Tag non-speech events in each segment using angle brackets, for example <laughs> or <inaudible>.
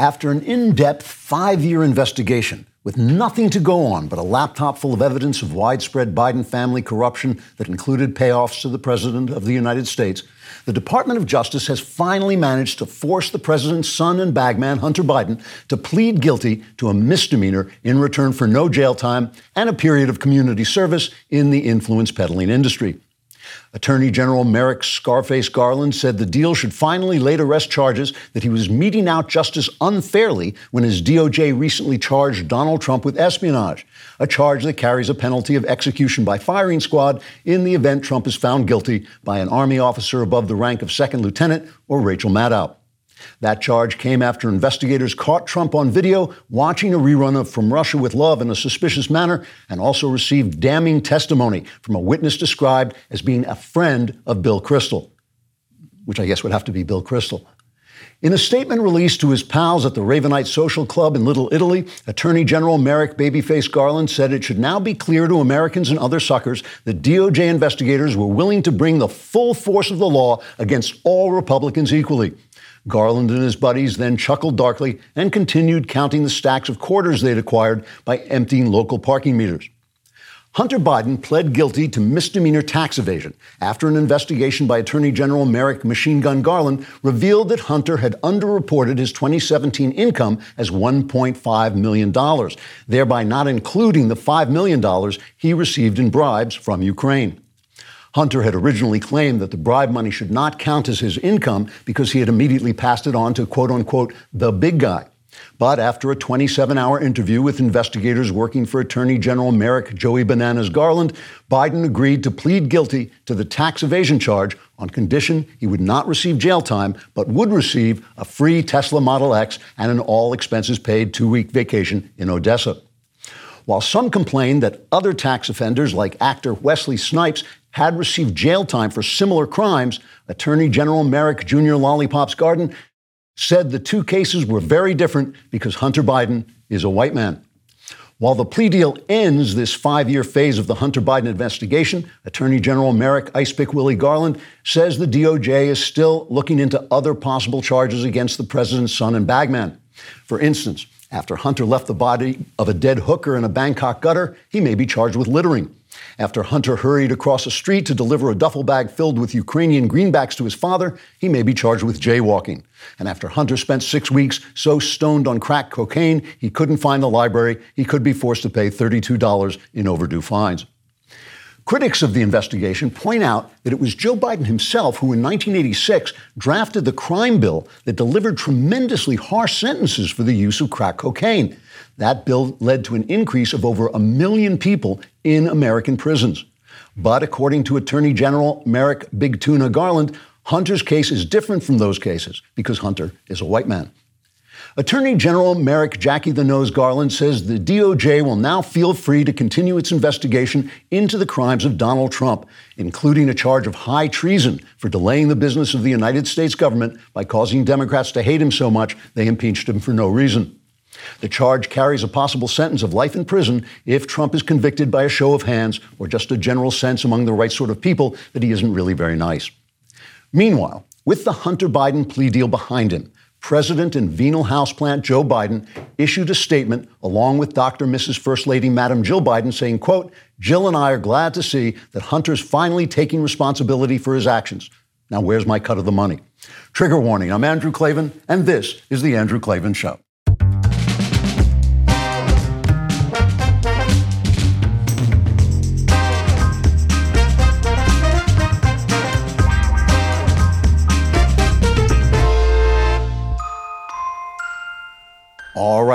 After an in depth five year investigation with nothing to go on but a laptop full of evidence of widespread Biden family corruption that included payoffs to the President of the United States, the Department of Justice has finally managed to force the President's son and bagman, Hunter Biden, to plead guilty to a misdemeanor in return for no jail time and a period of community service in the influence peddling industry. Attorney General Merrick Scarface Garland said the deal should finally lay to rest charges that he was meting out justice unfairly when his DOJ recently charged Donald Trump with espionage, a charge that carries a penalty of execution by firing squad in the event Trump is found guilty by an Army officer above the rank of second lieutenant or Rachel Maddow. That charge came after investigators caught Trump on video watching a rerun of From Russia with Love in a suspicious manner and also received damning testimony from a witness described as being a friend of Bill Kristol, which I guess would have to be Bill Kristol. In a statement released to his pals at the Ravenite Social Club in Little Italy, Attorney General Merrick Babyface Garland said it should now be clear to Americans and other suckers that DOJ investigators were willing to bring the full force of the law against all Republicans equally. Garland and his buddies then chuckled darkly and continued counting the stacks of quarters they'd acquired by emptying local parking meters. Hunter Biden pled guilty to misdemeanor tax evasion after an investigation by Attorney General Merrick Machine Gun Garland revealed that Hunter had underreported his 2017 income as $1.5 million, thereby not including the $5 million he received in bribes from Ukraine. Hunter had originally claimed that the bribe money should not count as his income because he had immediately passed it on to quote unquote the big guy. But after a 27 hour interview with investigators working for Attorney General Merrick Joey Bananas Garland, Biden agreed to plead guilty to the tax evasion charge on condition he would not receive jail time, but would receive a free Tesla Model X and an all expenses paid two week vacation in Odessa. While some complained that other tax offenders like actor Wesley Snipes had received jail time for similar crimes, Attorney General Merrick Jr. Lollipops Garland said the two cases were very different because Hunter Biden is a white man. While the plea deal ends this five year phase of the Hunter Biden investigation, Attorney General Merrick Icepick Willie Garland says the DOJ is still looking into other possible charges against the president's son and bagman. For instance, after Hunter left the body of a dead hooker in a Bangkok gutter, he may be charged with littering. After Hunter hurried across a street to deliver a duffel bag filled with Ukrainian greenbacks to his father, he may be charged with jaywalking. And after Hunter spent six weeks so stoned on crack cocaine he couldn't find the library, he could be forced to pay $32 in overdue fines. Critics of the investigation point out that it was Joe Biden himself who, in 1986, drafted the crime bill that delivered tremendously harsh sentences for the use of crack cocaine. That bill led to an increase of over a million people in American prisons. But according to Attorney General Merrick Big Tuna Garland, Hunter's case is different from those cases because Hunter is a white man. Attorney General Merrick Jackie the Nose Garland says the DOJ will now feel free to continue its investigation into the crimes of Donald Trump, including a charge of high treason for delaying the business of the United States government by causing Democrats to hate him so much they impeached him for no reason. The charge carries a possible sentence of life in prison if Trump is convicted by a show of hands or just a general sense among the right sort of people that he isn't really very nice. Meanwhile, with the Hunter Biden plea deal behind him, President and venal houseplant Joe Biden issued a statement along with Dr. Mrs. First Lady Madam Jill Biden saying, quote, Jill and I are glad to see that Hunter's finally taking responsibility for his actions. Now, where's my cut of the money? Trigger warning. I'm Andrew Klavan, and this is The Andrew Klavan Show.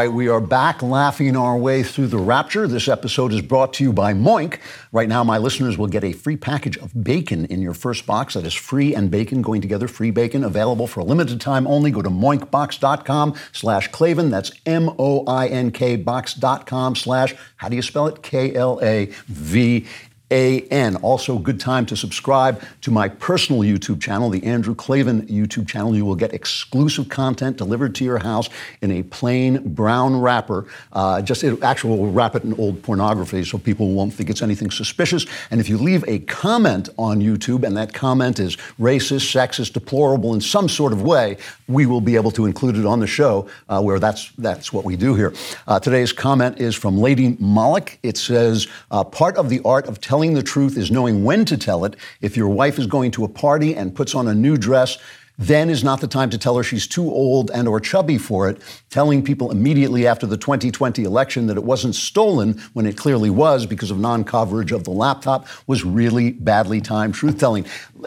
Right, we are back laughing our way through the rapture. This episode is brought to you by Moink. Right now, my listeners will get a free package of bacon in your first box. That is free and bacon going together, free bacon available for a limited time only. Go to moinkbox.com slash Klavan. That's M-O-I-N-K box.com slash, how do you spell it? K-L-A-V a-N. Also, good time to subscribe to my personal YouTube channel, the Andrew Klavan YouTube channel. You will get exclusive content delivered to your house in a plain brown wrapper. Uh, just it actually will wrap it in old pornography so people won't think it's anything suspicious. And if you leave a comment on YouTube and that comment is racist, sexist, deplorable in some sort of way, we will be able to include it on the show uh, where that's, that's what we do here. Uh, today's comment is from Lady Moloch. It says, uh, part of the art of telling telling the truth is knowing when to tell it. If your wife is going to a party and puts on a new dress, then is not the time to tell her she's too old and or chubby for it. Telling people immediately after the 2020 election that it wasn't stolen when it clearly was because of non-coverage of the laptop was really badly timed truth telling.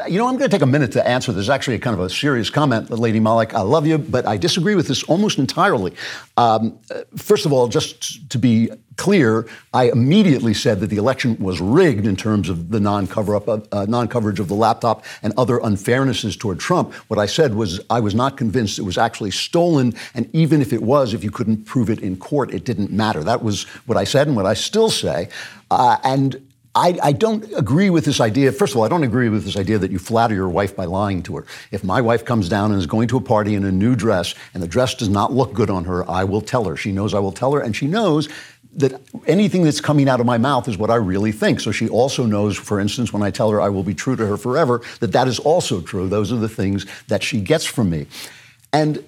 You know, I'm going to take a minute to answer this. Actually, a kind of a serious comment, Lady Malik. I love you, but I disagree with this almost entirely. Um, first of all, just to be clear, I immediately said that the election was rigged in terms of the non-cover up, uh, non-coverage of the laptop and other unfairnesses toward Trump. What I said was I was not convinced it was actually stolen, and even if it was, if you couldn't prove it in court, it didn't matter. That was what I said and what I still say. Uh, and I, I, don't agree with this idea. First of all, I don't agree with this idea that you flatter your wife by lying to her. If my wife comes down and is going to a party in a new dress and the dress does not look good on her, I will tell her. She knows I will tell her, and she knows that anything that's coming out of my mouth is what I really think. So she also knows, for instance, when I tell her I will be true to her forever, that that is also true. Those are the things that she gets from me. And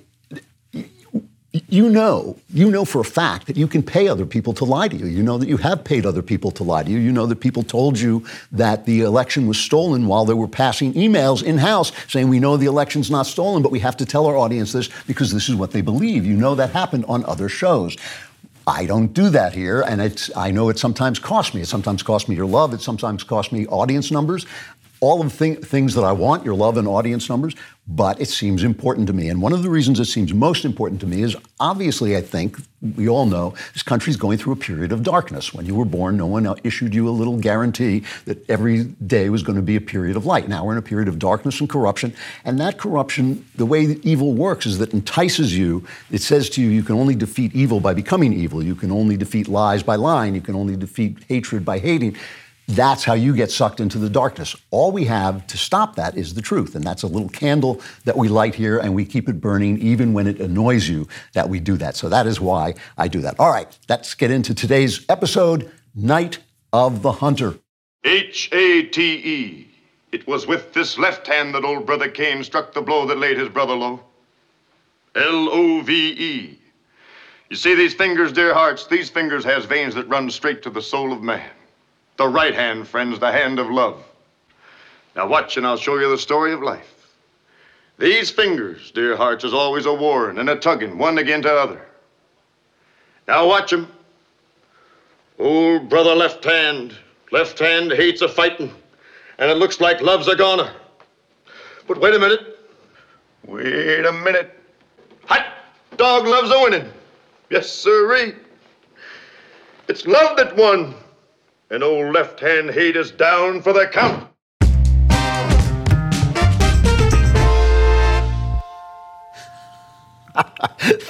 you know, you know for a fact that you can pay other people to lie to you. You know that you have paid other people to lie to you. You know that people told you that the election was stolen while they were passing emails in house saying, We know the election's not stolen, but we have to tell our audience this because this is what they believe. You know that happened on other shows. I don't do that here, and it's, I know it sometimes costs me. It sometimes costs me your love. It sometimes costs me audience numbers all of the thing, things that I want, your love and audience numbers, but it seems important to me. And one of the reasons it seems most important to me is obviously, I think we all know this country is going through a period of darkness. When you were born, no one issued you a little guarantee that every day was going to be a period of light. Now we're in a period of darkness and corruption. And that corruption, the way that evil works is that entices you. It says to you, you can only defeat evil by becoming evil. You can only defeat lies by lying. You can only defeat hatred by hating. That's how you get sucked into the darkness. All we have to stop that is the truth. And that's a little candle that we light here and we keep it burning even when it annoys you that we do that. So that is why I do that. All right, let's get into today's episode Night of the Hunter. H A T E. It was with this left hand that old brother Cain struck the blow that laid his brother low. L O V E. You see these fingers, dear hearts, these fingers has veins that run straight to the soul of man. The right hand, friends, the hand of love. Now watch and I'll show you the story of life. These fingers, dear hearts, is always a warring and a tugging, one against the other. Now watch 'em. Old brother left hand, left hand hates a fighting, and it looks like love's a goner. But wait a minute. Wait a minute. Hot dog loves a winning. Yes, sirree. It's love that won. And old left hand hate is down for the count.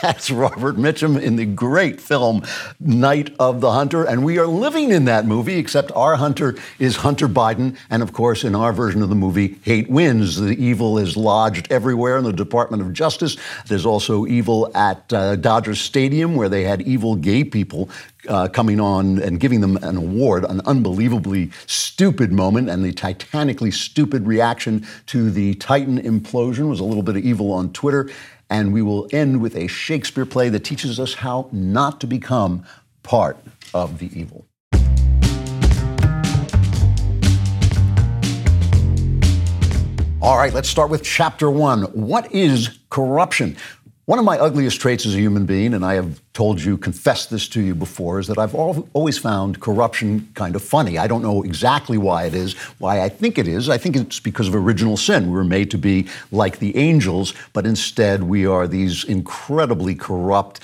That's Robert Mitchum in the great film Night of the Hunter. And we are living in that movie, except our hunter is Hunter Biden. And of course, in our version of the movie, hate wins. The evil is lodged everywhere in the Department of Justice. There's also evil at uh, Dodger Stadium, where they had evil gay people uh, coming on and giving them an award, an unbelievably stupid moment, and the titanically stupid reaction to the Titan implosion was a little bit of evil on Twitter. And we will end with a Shakespeare play that teaches us how not to become part of the evil. All right, let's start with chapter one. What is corruption? One of my ugliest traits as a human being, and I have told you, confessed this to you before, is that I've always found corruption kind of funny. I don't know exactly why it is, why I think it is. I think it's because of original sin. We were made to be like the angels, but instead we are these incredibly corrupt,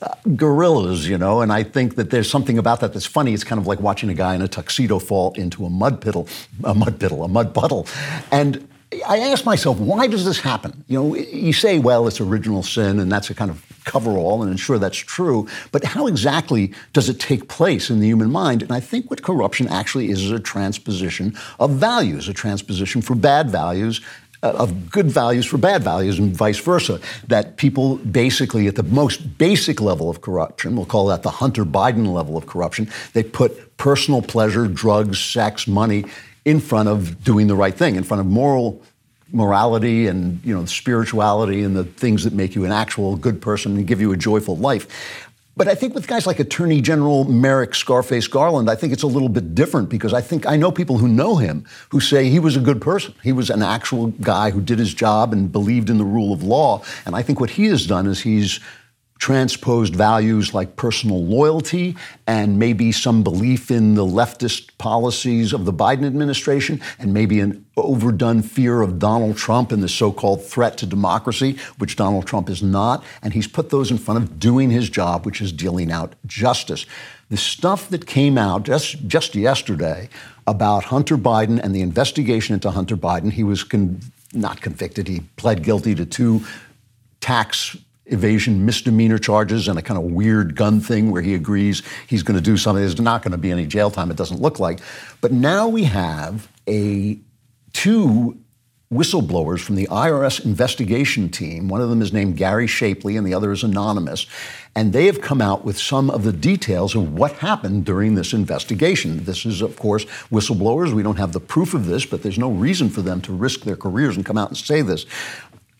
uh, gorillas, you know, and I think that there's something about that that's funny. It's kind of like watching a guy in a tuxedo fall into a mud piddle, a mud piddle, a mud puddle. And I ask myself, why does this happen? You know, you say, well, it's original sin, and that's a kind of coverall and ensure that's true. But how exactly does it take place in the human mind? And I think what corruption actually is is a transposition of values, a transposition for bad values uh, of good values for bad values and vice versa. That people basically, at the most basic level of corruption, we'll call that the Hunter Biden level of corruption, they put personal pleasure, drugs, sex, money in front of doing the right thing, in front of moral morality and you know spirituality and the things that make you an actual good person and give you a joyful life. But I think with guys like Attorney General Merrick Scarface Garland, I think it's a little bit different because I think I know people who know him who say he was a good person. He was an actual guy who did his job and believed in the rule of law. And I think what he has done is he's transposed values like personal loyalty and maybe some belief in the leftist policies of the Biden administration and maybe an overdone fear of Donald Trump and the so called threat to democracy, which Donald Trump is not. And he's put those in front of doing his job, which is dealing out justice. The stuff that came out just, just yesterday about Hunter Biden and the investigation into Hunter Biden, he was con- not convicted, he pled guilty to two tax evasion misdemeanor charges and a kind of weird gun thing where he agrees he's going to do something. There's not going to be any jail time, it doesn't look like. But now we have a two whistleblowers from the IRS investigation team. One of them is named Gary Shapley and the other is anonymous. And they have come out with some of the details of what happened during this investigation. This is, of course, whistleblowers. We don't have the proof of this, but there's no reason for them to risk their careers and come out and say this.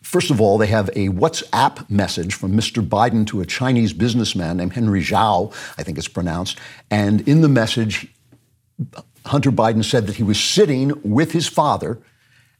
First of all, they have a WhatsApp message from Mr. Biden to a Chinese businessman named Henry Zhao, I think it's pronounced. And in the message, Hunter Biden said that he was sitting with his father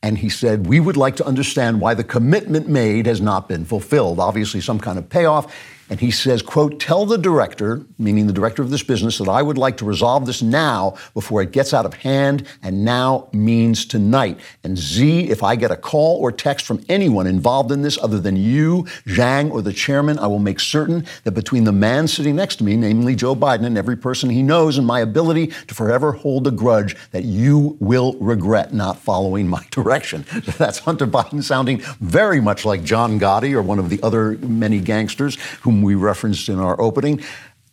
and he said, We would like to understand why the commitment made has not been fulfilled. Obviously, some kind of payoff. And he says, quote, tell the director, meaning the director of this business, that I would like to resolve this now before it gets out of hand, and now means tonight. And Z, if I get a call or text from anyone involved in this other than you, Zhang, or the chairman, I will make certain that between the man sitting next to me, namely Joe Biden, and every person he knows, and my ability to forever hold a grudge, that you will regret not following my direction. <laughs> That's Hunter Biden sounding very much like John Gotti or one of the other many gangsters who whom we referenced in our opening.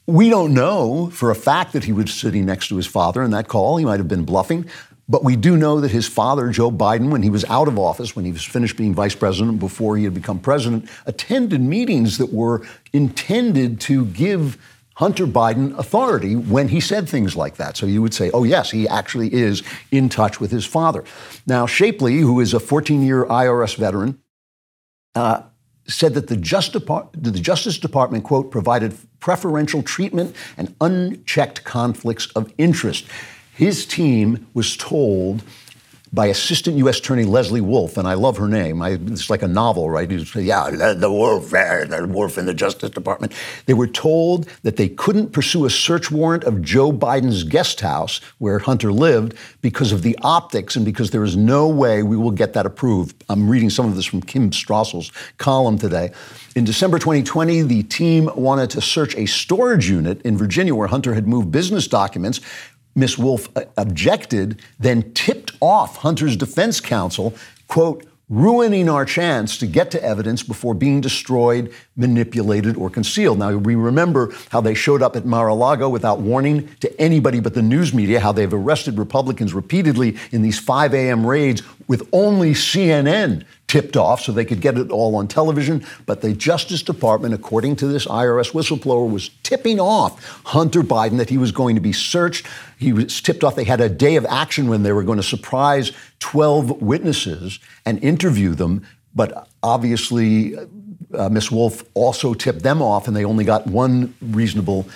We don't know for a fact that he was sitting next to his father in that call. He might have been bluffing. But we do know that his father, Joe Biden, when he was out of office, when he was finished being vice president, before he had become president, attended meetings that were intended to give Hunter Biden authority when he said things like that. So you would say, oh, yes, he actually is in touch with his father. Now, Shapley, who is a 14 year IRS veteran, uh, said that the, Depart- the Justice Department, quote, provided preferential treatment and unchecked conflicts of interest. His team was told by Assistant U.S. Attorney Leslie Wolf, and I love her name. I, it's like a novel, right? Yeah, the, Wolf, uh, the Wolf in the Justice Department. They were told that they couldn't pursue a search warrant of Joe Biden's guest house where Hunter lived because of the optics and because there is no way we will get that approved. I'm reading some of this from Kim Strassel's column today. In December 2020, the team wanted to search a storage unit in Virginia where Hunter had moved business documents Miss Wolf uh, objected, then tipped off Hunter's defense counsel, quote, ruining our chance to get to evidence before being destroyed, manipulated, or concealed. Now, we remember how they showed up at Mar a Lago without warning to anybody but the news media, how they've arrested Republicans repeatedly in these 5 a.m. raids with only CNN tipped off so they could get it all on television. But the Justice Department, according to this IRS whistleblower, was tipping off Hunter Biden that he was going to be searched. He was tipped off. They had a day of action when they were going to surprise 12 witnesses and interview them. But obviously, uh, Miss Wolf also tipped them off, and they only got one reasonable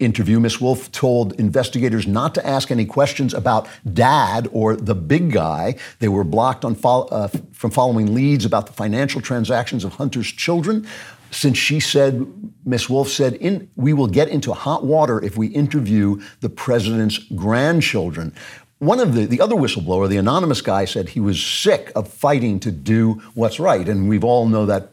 interview, Ms. Wolf told investigators not to ask any questions about dad or the big guy. They were blocked fo- uh, from following leads about the financial transactions of Hunter's children. Since she said, Ms. Wolf said, in, we will get into hot water if we interview the president's grandchildren. One of the, the other whistleblower, the anonymous guy, said he was sick of fighting to do what's right. And we've all know that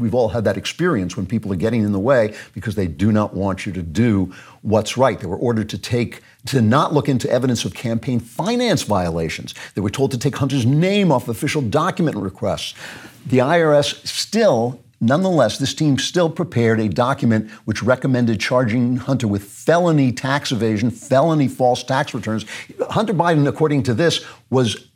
we've all had that experience when people are getting in the way because they do not want you to do what's right. They were ordered to take to not look into evidence of campaign finance violations. They were told to take Hunter's name off official document requests. The IRS still Nonetheless, this team still prepared a document which recommended charging Hunter with felony tax evasion, felony false tax returns. Hunter Biden, according to this, was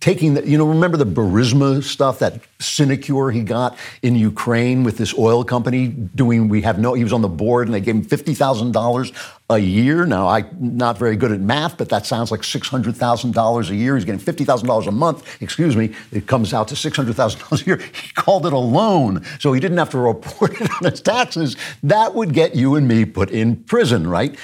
taking the, you know, remember the Burisma stuff, that sinecure he got in Ukraine with this oil company doing, we have no, he was on the board and they gave him $50,000 a year. Now, I'm not very good at math, but that sounds like $600,000 a year. He's getting $50,000 a month, excuse me. It comes out to $600,000 a year. <laughs> He called it a loan, so he didn't have to report <laughs> it on his taxes. That would get you and me put in prison, right?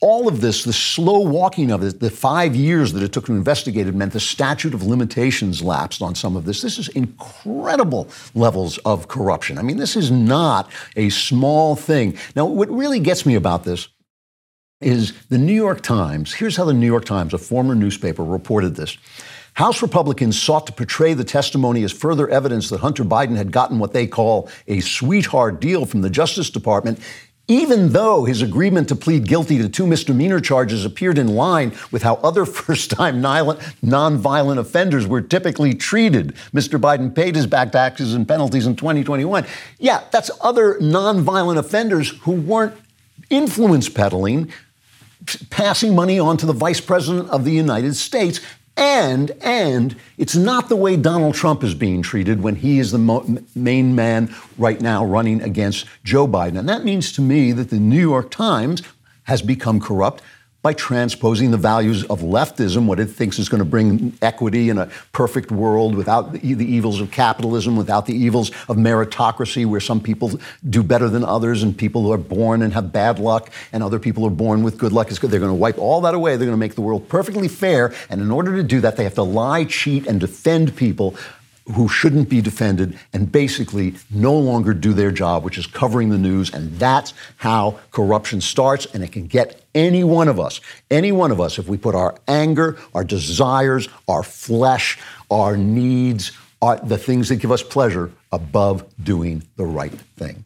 All of this, the slow walking of it, the five years that it took to investigate it meant the statute of limitations lapsed on some of this. This is incredible levels of corruption. I mean, this is not a small thing. Now, what really gets me about this is the New York Times. Here's how the New York Times, a former newspaper, reported this. House Republicans sought to portray the testimony as further evidence that Hunter Biden had gotten what they call a sweetheart deal from the Justice Department even though his agreement to plead guilty to two misdemeanor charges appeared in line with how other <laughs> first time nonviolent offenders were typically treated. Mr. Biden paid his back taxes and penalties in 2021. Yeah, that's other nonviolent offenders who weren't influence peddling, passing money on to the vice president of the United States and, and it's not the way Donald Trump is being treated when he is the mo- main man right now running against Joe Biden. And that means to me that the New York Times has become corrupt by transposing the values of leftism, what it thinks is going to bring equity in a perfect world without the evils of capitalism, without the evils of meritocracy, where some people do better than others and people who are born and have bad luck and other people are born with good luck. They're going to wipe all that away. They're going to make the world perfectly fair. And in order to do that, they have to lie, cheat, and defend people who shouldn't be defended and basically no longer do their job, which is covering the news. And that's how corruption starts. And it can get any one of us, any one of us, if we put our anger, our desires, our flesh, our needs, our, the things that give us pleasure above doing the right thing.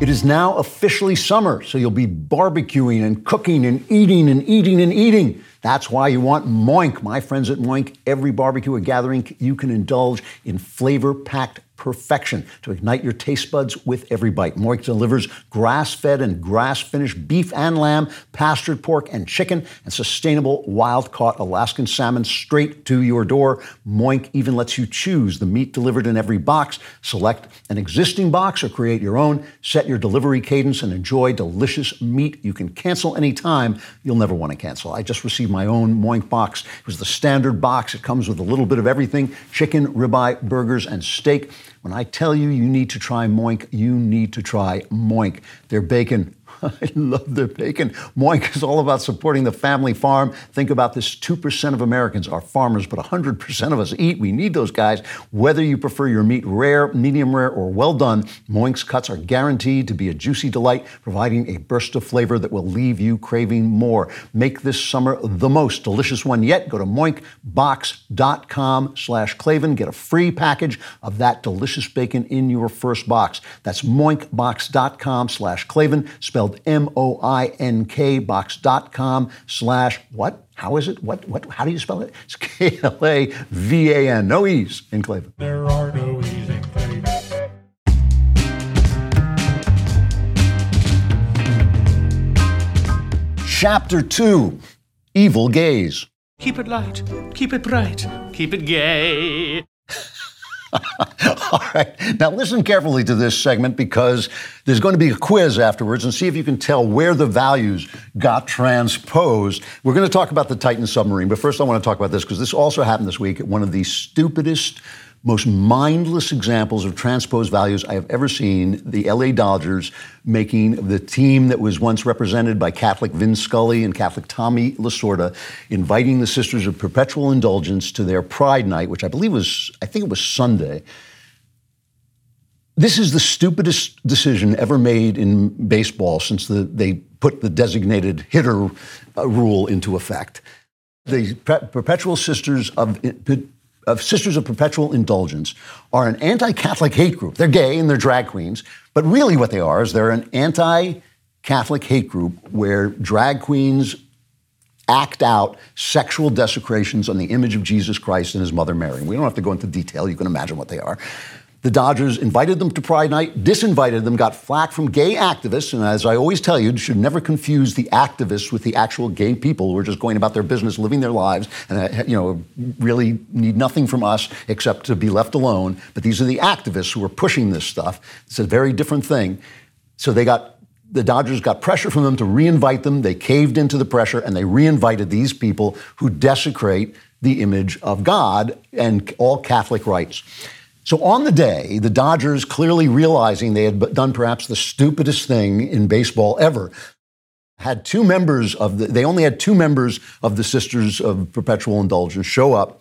It is now officially summer, so you'll be barbecuing and cooking and eating and eating and eating. That's why you want Moink. My friends at Moink, every barbecue or gathering, you can indulge in flavor packed perfection to ignite your taste buds with every bite. Moink delivers grass fed and grass finished beef and lamb, pastured pork and chicken, and sustainable wild caught Alaskan salmon straight to your door. Moink even lets you choose the meat delivered in every box. Select an existing box or create your own. Set your delivery cadence and enjoy delicious meat you can cancel anytime. You'll never want to cancel. I just received my own Moink box. It was the standard box. It comes with a little bit of everything chicken, ribeye, burgers, and steak. When I tell you you need to try Moink, you need to try Moink. Their bacon <laughs> I love their bacon. Moink is all about supporting the family farm. Think about this 2% of Americans are farmers, but 100% of us eat. We need those guys. Whether you prefer your meat rare, medium rare, or well done, Moink's cuts are guaranteed to be a juicy delight, providing a burst of flavor that will leave you craving more. Make this summer the most delicious one yet. Go to moinkbox.com slash Klavan. Get a free package of that delicious bacon in your first box. That's moinkbox.com slash Klavan, spelled spelled M-O-I-N-K, box.com slash what? How is it? What, what, how do you spell it? It's K-L-A-V-A-N. No E's in Cleveland. There are no E's in Cleveland. Chapter 2, Evil Gaze. Keep it light, keep it bright, keep it gay. <laughs> All right. Now, listen carefully to this segment because there's going to be a quiz afterwards and see if you can tell where the values got transposed. We're going to talk about the Titan submarine, but first I want to talk about this because this also happened this week at one of the stupidest most mindless examples of transposed values I have ever seen. The LA Dodgers making the team that was once represented by Catholic Vin Scully and Catholic Tommy Lasorda, inviting the Sisters of Perpetual Indulgence to their Pride Night, which I believe was, I think it was Sunday. This is the stupidest decision ever made in baseball since the, they put the designated hitter uh, rule into effect. The Perpetual Sisters of of Sisters of Perpetual Indulgence are an anti Catholic hate group. They're gay and they're drag queens, but really what they are is they're an anti Catholic hate group where drag queens act out sexual desecrations on the image of Jesus Christ and his mother Mary. We don't have to go into detail, you can imagine what they are. The Dodgers invited them to Pride Night, disinvited them, got flack from gay activists. And as I always tell you, you should never confuse the activists with the actual gay people who are just going about their business, living their lives, and uh, you know really need nothing from us except to be left alone. But these are the activists who are pushing this stuff. It's a very different thing. So they got the Dodgers got pressure from them to reinvite them. They caved into the pressure and they reinvited these people who desecrate the image of God and all Catholic rights. So on the day, the Dodgers, clearly realizing they had done perhaps the stupidest thing in baseball ever, had two members of the, they only had two members of the Sisters of Perpetual Indulgence show up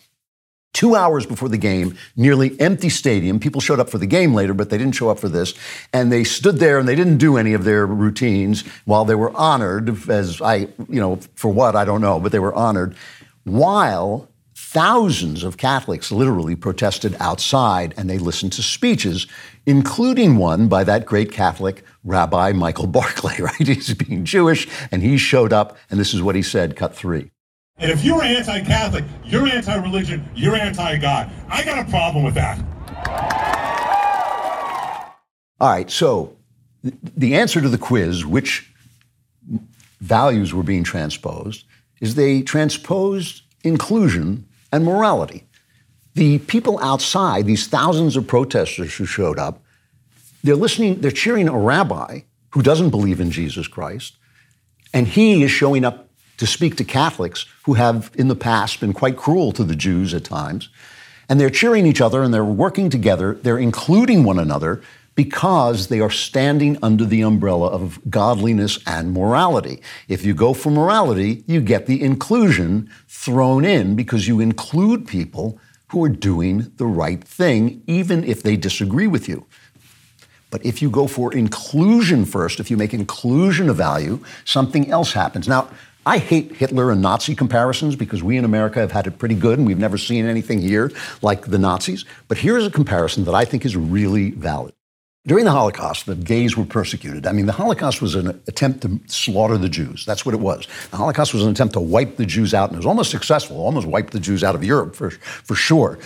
two hours before the game, nearly empty stadium. People showed up for the game later, but they didn't show up for this. And they stood there and they didn't do any of their routines while they were honored, as I, you know, for what, I don't know, but they were honored, while Thousands of Catholics literally protested outside and they listened to speeches, including one by that great Catholic Rabbi Michael <laughs> Barclay, right? He's being Jewish and he showed up and this is what he said, cut three. And if you're anti Catholic, you're anti religion, you're anti God. I got a problem with that. All right, so the answer to the quiz, which values were being transposed, is they transposed inclusion and morality. The people outside, these thousands of protesters who showed up, they're listening, they're cheering a rabbi who doesn't believe in Jesus Christ, and he is showing up to speak to Catholics who have in the past been quite cruel to the Jews at times. And they're cheering each other and they're working together, they're including one another because they are standing under the umbrella of godliness and morality. If you go for morality, you get the inclusion thrown in because you include people who are doing the right thing, even if they disagree with you. But if you go for inclusion first, if you make inclusion a value, something else happens. Now, I hate Hitler and Nazi comparisons because we in America have had it pretty good and we've never seen anything here like the Nazis. But here's a comparison that I think is really valid. During the Holocaust, the gays were persecuted. I mean, the Holocaust was an attempt to slaughter the Jews. That's what it was. The Holocaust was an attempt to wipe the Jews out, and it was almost successful, almost wiped the Jews out of Europe for, for sure.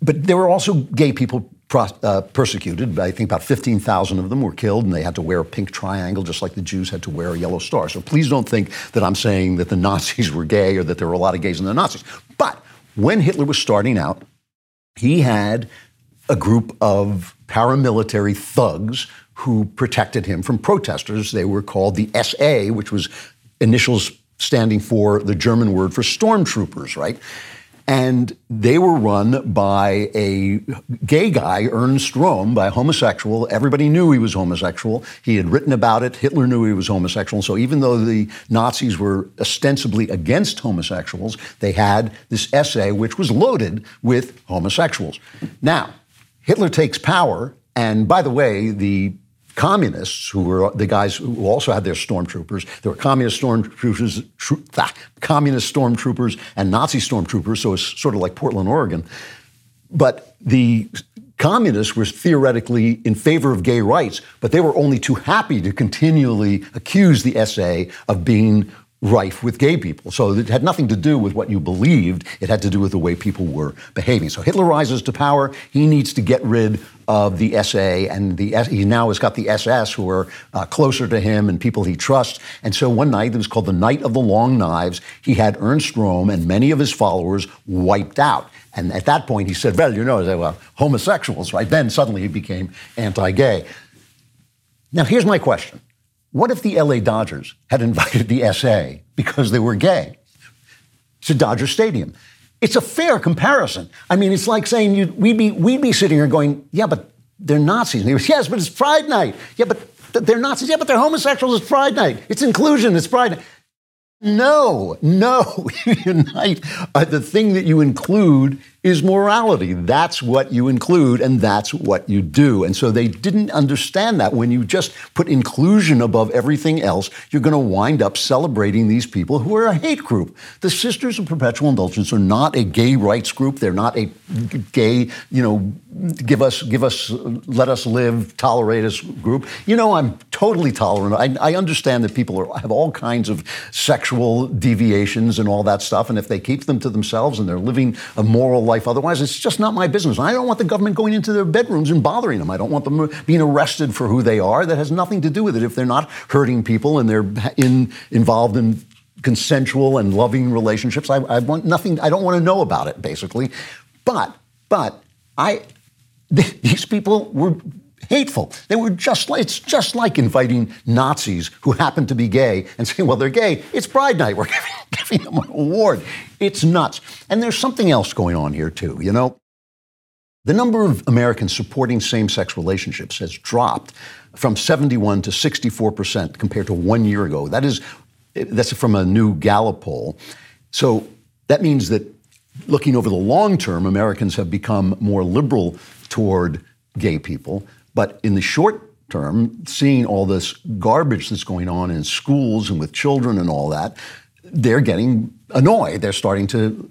But there were also gay people uh, persecuted. I think about 15,000 of them were killed, and they had to wear a pink triangle, just like the Jews had to wear a yellow star. So please don't think that I'm saying that the <laughs> Nazis were gay or that there were a lot of gays in the Nazis. But when Hitler was starting out, he had a group of paramilitary thugs who protected him from protesters. They were called the SA, which was initials standing for the German word for stormtroopers, right? And they were run by a gay guy, Ernst Röhm, by a homosexual. Everybody knew he was homosexual. He had written about it. Hitler knew he was homosexual. So even though the Nazis were ostensibly against homosexuals, they had this SA which was loaded with homosexuals. Now, Hitler takes power, and by the way, the communists, who were the guys who also had their stormtroopers, there were communist stormtroopers, tro- ah, communist stormtroopers, and Nazi stormtroopers. So it's sort of like Portland, Oregon. But the communists were theoretically in favor of gay rights, but they were only too happy to continually accuse the SA of being rife with gay people. So it had nothing to do with what you believed. It had to do with the way people were behaving. So Hitler rises to power. He needs to get rid of the SA, and the he now has got the SS who are uh, closer to him and people he trusts. And so one night, it was called the Night of the Long Knives. He had Ernst Röhm and many of his followers wiped out. And at that point, he said, "Well, you know, they were homosexuals." Right then, suddenly he became anti-gay. Now, here's my question. What if the LA Dodgers had invited the SA because they were gay to Dodger Stadium? It's a fair comparison. I mean, it's like saying you, we'd, be, we'd be sitting here going, yeah, but they're Nazis. And he goes, yes, but it's Pride Night. Yeah, but they're Nazis. Yeah, but they're homosexuals. It's Pride Night. It's inclusion. It's Pride Night. No, no. <laughs> Unite. Uh, the thing that you include is morality. That's what you include, and that's what you do. And so they didn't understand that. When you just put inclusion above everything else, you're going to wind up celebrating these people who are a hate group. The Sisters of Perpetual Indulgence are not a gay rights group. They're not a gay, you know, give us, give us, let us live, tolerate us group. You know, I'm totally tolerant. I, I understand that people are, have all kinds of sexual deviations and all that stuff. And if they keep them to themselves and they're living a moral life, otherwise. It's just not my business. I don't want the government going into their bedrooms and bothering them. I don't want them being arrested for who they are. That has nothing to do with it. If they're not hurting people and they're in, involved in consensual and loving relationships, I, I want nothing. I don't want to know about it, basically. But, but I, these people were hateful. They were just like, it's just like inviting Nazis who happen to be gay and saying, well, they're gay. It's Pride Night. We're <laughs> giving, giving them an award. It's nuts. And there's something else going on here, too. You know, the number of Americans supporting same sex relationships has dropped from 71 to 64 percent compared to one year ago. That is, that's from a new Gallup poll. So that means that looking over the long term, Americans have become more liberal toward gay people. But in the short term, seeing all this garbage that's going on in schools and with children and all that, they're getting annoyed. They're starting to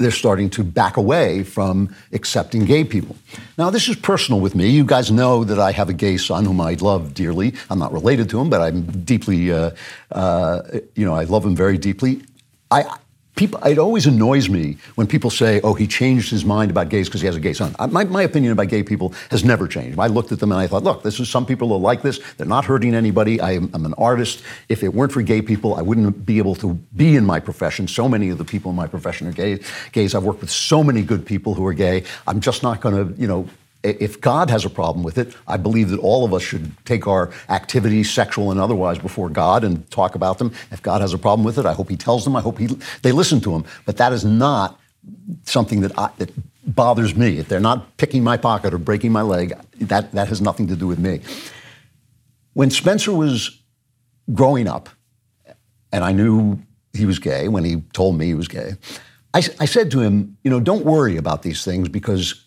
they're starting to back away from accepting gay people. Now, this is personal with me. You guys know that I have a gay son whom I love dearly. I'm not related to him, but I'm deeply, uh, uh, you know, I love him very deeply. I, people, it always annoys me when people say, oh, he changed his mind about gays because he has a gay son. My, my opinion about gay people has never changed. I looked at them and I thought, look, this is some people are like this. They're not hurting anybody. I am, I'm an artist. If it weren't for gay people, I wouldn't be able to be in my profession. So many of the people in my profession are gay, gays. I've worked with so many good people who are gay. I'm just not going to, you know, if God has a problem with it, I believe that all of us should take our activities, sexual and otherwise, before God and talk about them. If God has a problem with it, I hope He tells them. I hope he, they listen to Him. But that is not something that, I, that bothers me. If they're not picking my pocket or breaking my leg, that, that has nothing to do with me. When Spencer was growing up, and I knew he was gay when he told me he was gay, I, I said to him, you know, don't worry about these things because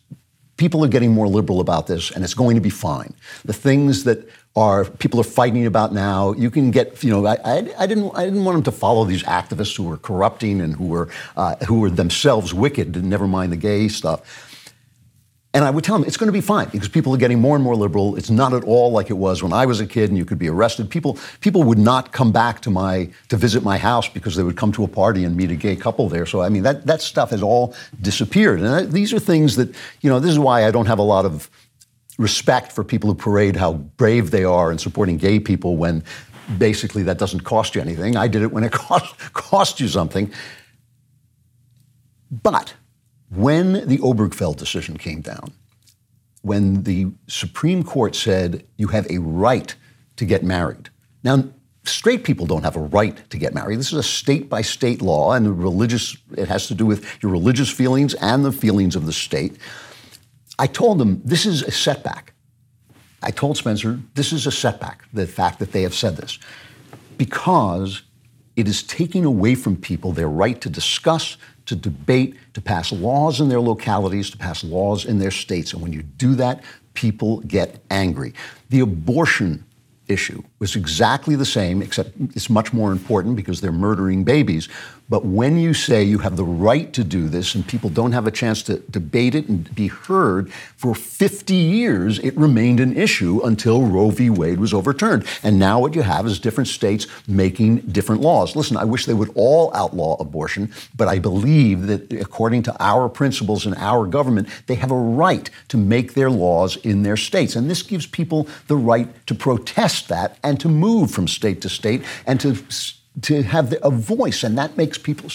people are getting more liberal about this, and it's going to be fine. The things that are people are fighting about now, you can get. You know, I, I, I didn't I didn't want them to follow these activists who were corrupting and who were uh, who were themselves wicked, never mind the gay stuff. And I would tell them it's going to be fine because people are getting more and more liberal. It's not at all like it was when I was a kid and you could be arrested. People people would not come back to my to visit my house because they would come to a party and meet a gay couple there. So I mean that that stuff has all disappeared. And these are things that you know. This is why I don't have a lot of respect for people who parade how brave they are in supporting gay people when basically that doesn't cost you anything. I did it when it <laughs> cost cost you something. But when the Obergefell decision came down, when the Supreme Court said you have a right to get married. Now, straight people don't have a right to get married. This is a state by state law, and religious, it has to do with your religious feelings and the feelings of the state. I told them this is a setback. I told Spencer this is a setback, the fact that they have said this, because it is taking away from people their right to discuss, to debate, to pass laws in their localities, to pass laws in their states. And when you do that, people get angry. The abortion issue was exactly the same, except it's much more important because they're murdering babies. But when you say you have the right to do this and people don't have a chance to debate it and be heard, for 50 years it remained an issue until Roe v. Wade was overturned. And now what you have is different states making different laws. Listen, I wish they would all outlaw abortion, but I believe that according to our principles and our government, they have a right to make their laws in their states. And this gives people the right to protest that and to move from state to state and to to have a voice, and that makes people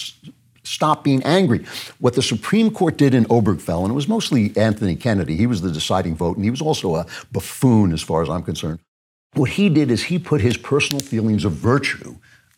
stop being angry. What the Supreme Court did in Obergefell, and it was mostly Anthony Kennedy, he was the deciding vote, and he was also a buffoon as far as I'm concerned. What he did is he put his personal feelings of virtue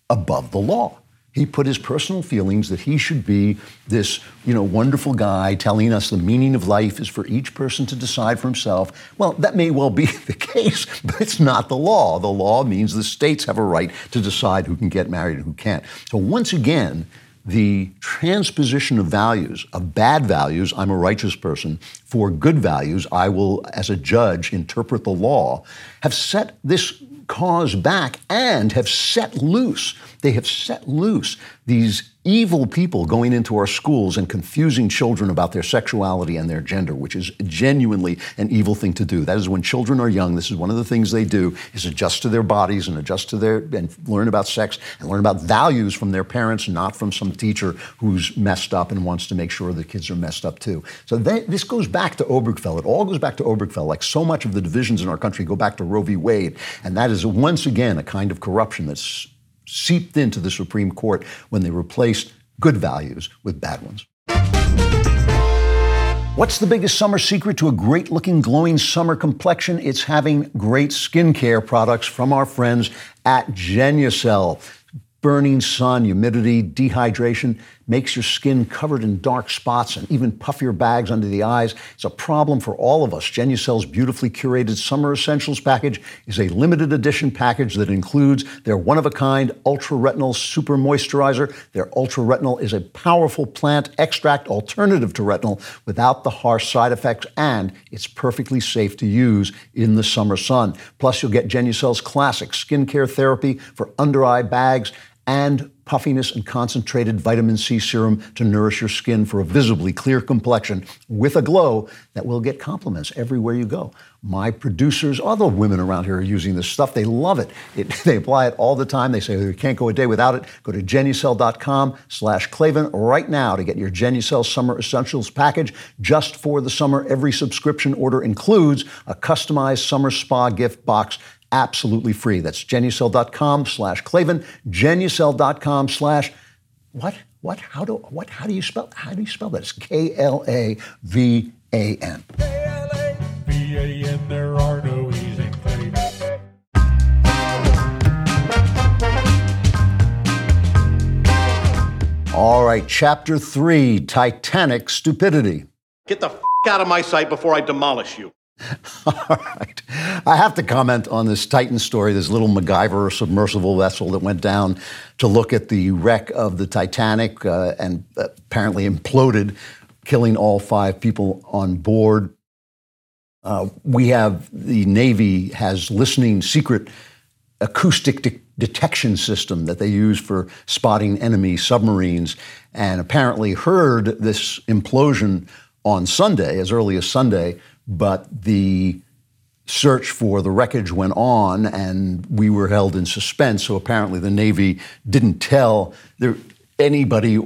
above the law. He put his personal feelings that he should be this, you know, wonderful guy telling us the meaning of life is for each person to decide for himself. Well, that may well be <laughs> the case, but it's not the law. The law means the states have a right to decide who can get married and who can't. So once again, the transposition of values, of bad values, I'm a righteous person, for good values, I will, as a judge, interpret the law, have set this cause back and have set loose, they have set loose these evil people going into our schools and confusing children about their sexuality and their gender, which is genuinely an evil thing to do. That is when children are young, this is one of the things they do is adjust to their bodies and adjust to their and learn about sex and learn about values from their parents, not from some teacher who's messed up and wants to make sure the kids are messed up too. So they, this goes back to Obergefell. It all goes back to Obergefell. Like so much of the divisions in our country go back to Roe v. Wade, and that is once again a kind of corruption that's seeped into the Supreme Court when they replaced good values with bad ones. What's the biggest summer secret to a great looking, glowing summer complexion? It's having great skincare products from our friends at Genucel burning sun, humidity, dehydration makes your skin covered in dark spots and even puffier bags under the eyes. It's a problem for all of us. Genucel's beautifully curated Summer Essentials package is a limited edition package that includes their one of a kind Ultra Retinol Super Moisturizer. Their Ultra Retinol is a powerful plant extract alternative to retinol without the harsh side effects, and it's perfectly safe to use in the summer sun. Plus, you'll get Genucel's classic skincare therapy for under eye bags and puffiness and concentrated vitamin C serum to nourish your skin for a visibly clear complexion with a glow that will get compliments everywhere you go. My producers, all the women around here are using this stuff. They love it. it <laughs> they apply it all the time. They say oh, they can't go a day without it. Go to genucel.com slash Klavan right now to get your Genucel Summer Essentials package just for the summer. Every subscription order includes a customized summer spa gift box absolutely free. That's genucel.com slash Klavan, genucel.com slash what? What? How do what? How do you spell? How do you spell that? It's K L A V A N. K L A V A N. There are no E's in Klavan. All right, chapter three: Titanic stupidity. Get the f- out of my sight before I demolish you. <laughs> All right. I have to comment on this Titan story, this little MacGyver submersible vessel that went down to look at the wreck of the Titanic uh, and apparently imploded, killing all five people on board. Uh, we have the Navy has listening secret acoustic de- detection system that they use for spotting enemy submarines, and apparently heard this implosion on Sunday, as early as Sunday but the search for the wreckage went on and we were held in suspense. So apparently the Navy didn't tell there, anybody.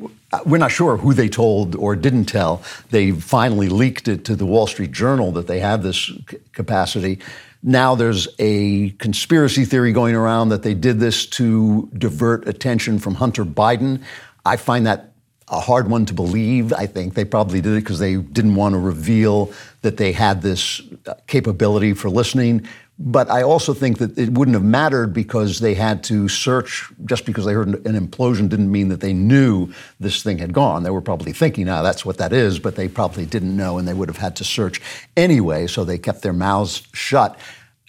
We're not sure who they told or didn't tell. They finally leaked it to the Wall Street Journal that they have this capacity. Now there's a conspiracy theory going around that they did this to divert attention from Hunter Biden. I find that a hard one to believe. I think they probably did it because they didn't want to reveal that they had this uh, capability for listening. But I also think that it wouldn't have mattered because they had to search. Just because they heard an implosion didn't mean that they knew this thing had gone. They were probably thinking, "Now that's what that is," but they probably didn't know, and they would have had to search anyway. So they kept their mouths shut.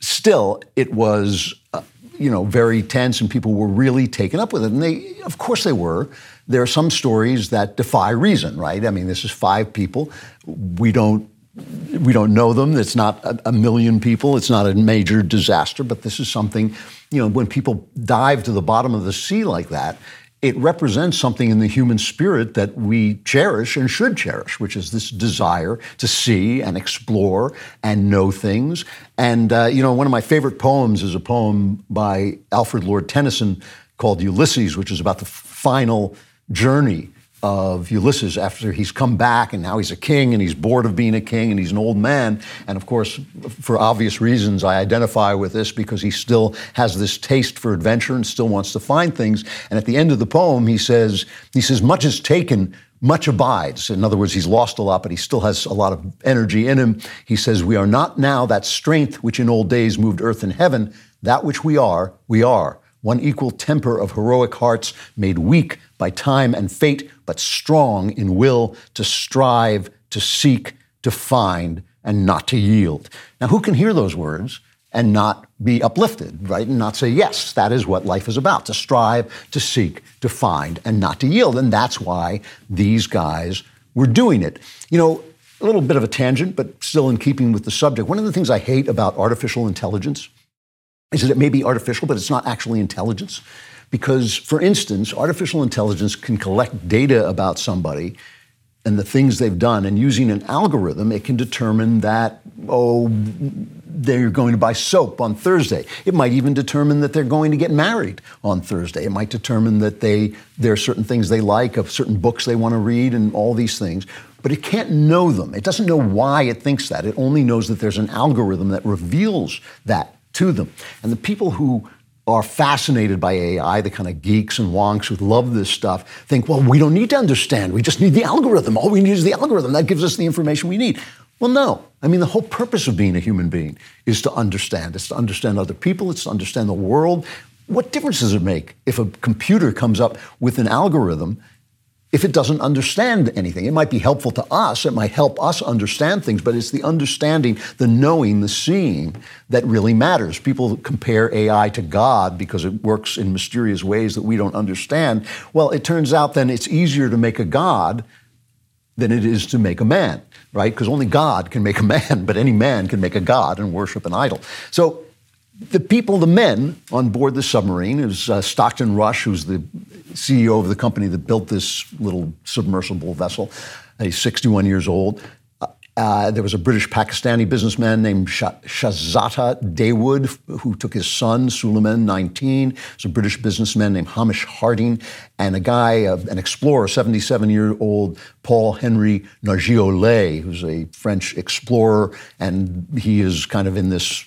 Still, it was, uh, you know, very tense, and people were really taken up with it. And they, of course, they were there are some stories that defy reason, right? I mean, this is five people. We don't we don't know them. It's not a, million people. It's not a major disaster, but this is something, you know, when people dive to the bottom of the sea like that, it represents something in the human spirit that we cherish and should cherish, which is this desire to see and explore and know things. And, uh, you know, one of my favorite poems is a poem by Alfred Lord Tennyson called Ulysses, which is about the final journey of Ulysses after he's come back and now he's a king and he's bored of being a king and he's an old man. And of course, for obvious reasons, I identify with this because he still has this taste for adventure and still wants to find things. And at the end of the poem, he says, he says, much is taken, much abides. In other words, he's lost a lot, but he still has a lot of energy in him. He says, We are not now that strength which in old days moved earth and heaven. That which we are, we are. One equal temper of heroic hearts made weak by time and fate, but strong in will to strive, to seek, to find, and not to yield. Now, who can hear those words and not be uplifted, right? And not say, yes, that is what life is about to strive, to seek, to find, and not to yield. And that's why these guys were doing it. You know, a little bit of a tangent, but still in keeping with the subject. One of the things I hate about artificial intelligence is that it may be artificial, but it's not actually intelligence Because, for instance, artificial intelligence can collect data about somebody and the things they've done, and using an algorithm, it can determine that, oh, they're going to buy soap on Thursday. It might even determine that they're going to get married on Thursday. It might determine that they there are certain things they like, of certain books they want to read, and all these things. But it can't know them. It doesn't know why it thinks that. It only knows that there's an algorithm that reveals that to them. And the people who are fascinated by AI, the kind of geeks and wonks who love this stuff, think, well, we don't need to understand. We just need the algorithm. All we need is the algorithm. That gives us the information we need. Well, no. I mean, the whole purpose of being a human being is to understand. It's to understand other people, it's to understand the world. What difference does it make if a computer comes up with an algorithm if it doesn't understand anything. It might be helpful to us, it might help us understand things, but it's the understanding, the knowing, the seeing that really matters. People compare AI to God because it works in mysterious ways that we don't understand. Well, it turns out then it's easier to make a God than it is to make a man, right? Because only God can make a man, <laughs> but any man can make a God and worship an idol. So the people, the men on board the submarine, is uh, Stockton Rush, who's the CEO of the company that built this little submersible vessel. He's 61 years old. Uh, there was a British Pakistani businessman named Shah- Shahzada Dawood who took his son, Suleiman, 19. There's a British businessman named Hamish Harding, and a guy, uh, an explorer, 77 year old Paul Henri Nargeolet, who's a French explorer, and he is kind of in this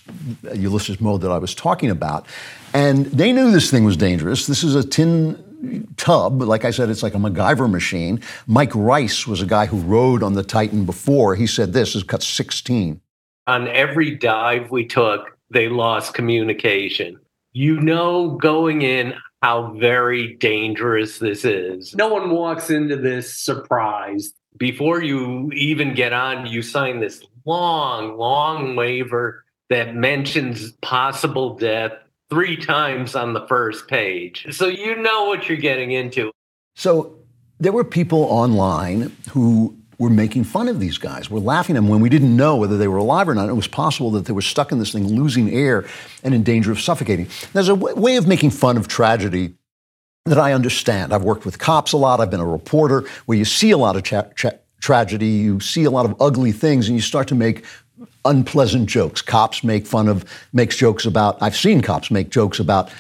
Ulysses mode that I was talking about. And they knew this thing was dangerous. This is a tin tub. Like I said, it's like a MacGyver machine. Mike Reiss was a guy who rode on the Titan before. He said this is cut 16. On every dive we took, they lost communication. You know, going in, how very dangerous this is. No one walks into this surprised. Before you even get on, you sign this long, long waiver that mentions possible death three times on the first page. So you know what you're getting into. So there were people online who were making fun of these guys. We're laughing at them when we didn't know whether they were alive or not. It was possible that they were stuck in this thing, losing air and in danger of suffocating. There's a w- way of making fun of tragedy that I understand. I've worked with cops a lot. I've been a reporter where you see a lot of tragedy, you see a lot of ugly things, and you start to make unpleasant jokes. Cops make fun of, makes jokes about, I've seen cops make jokes about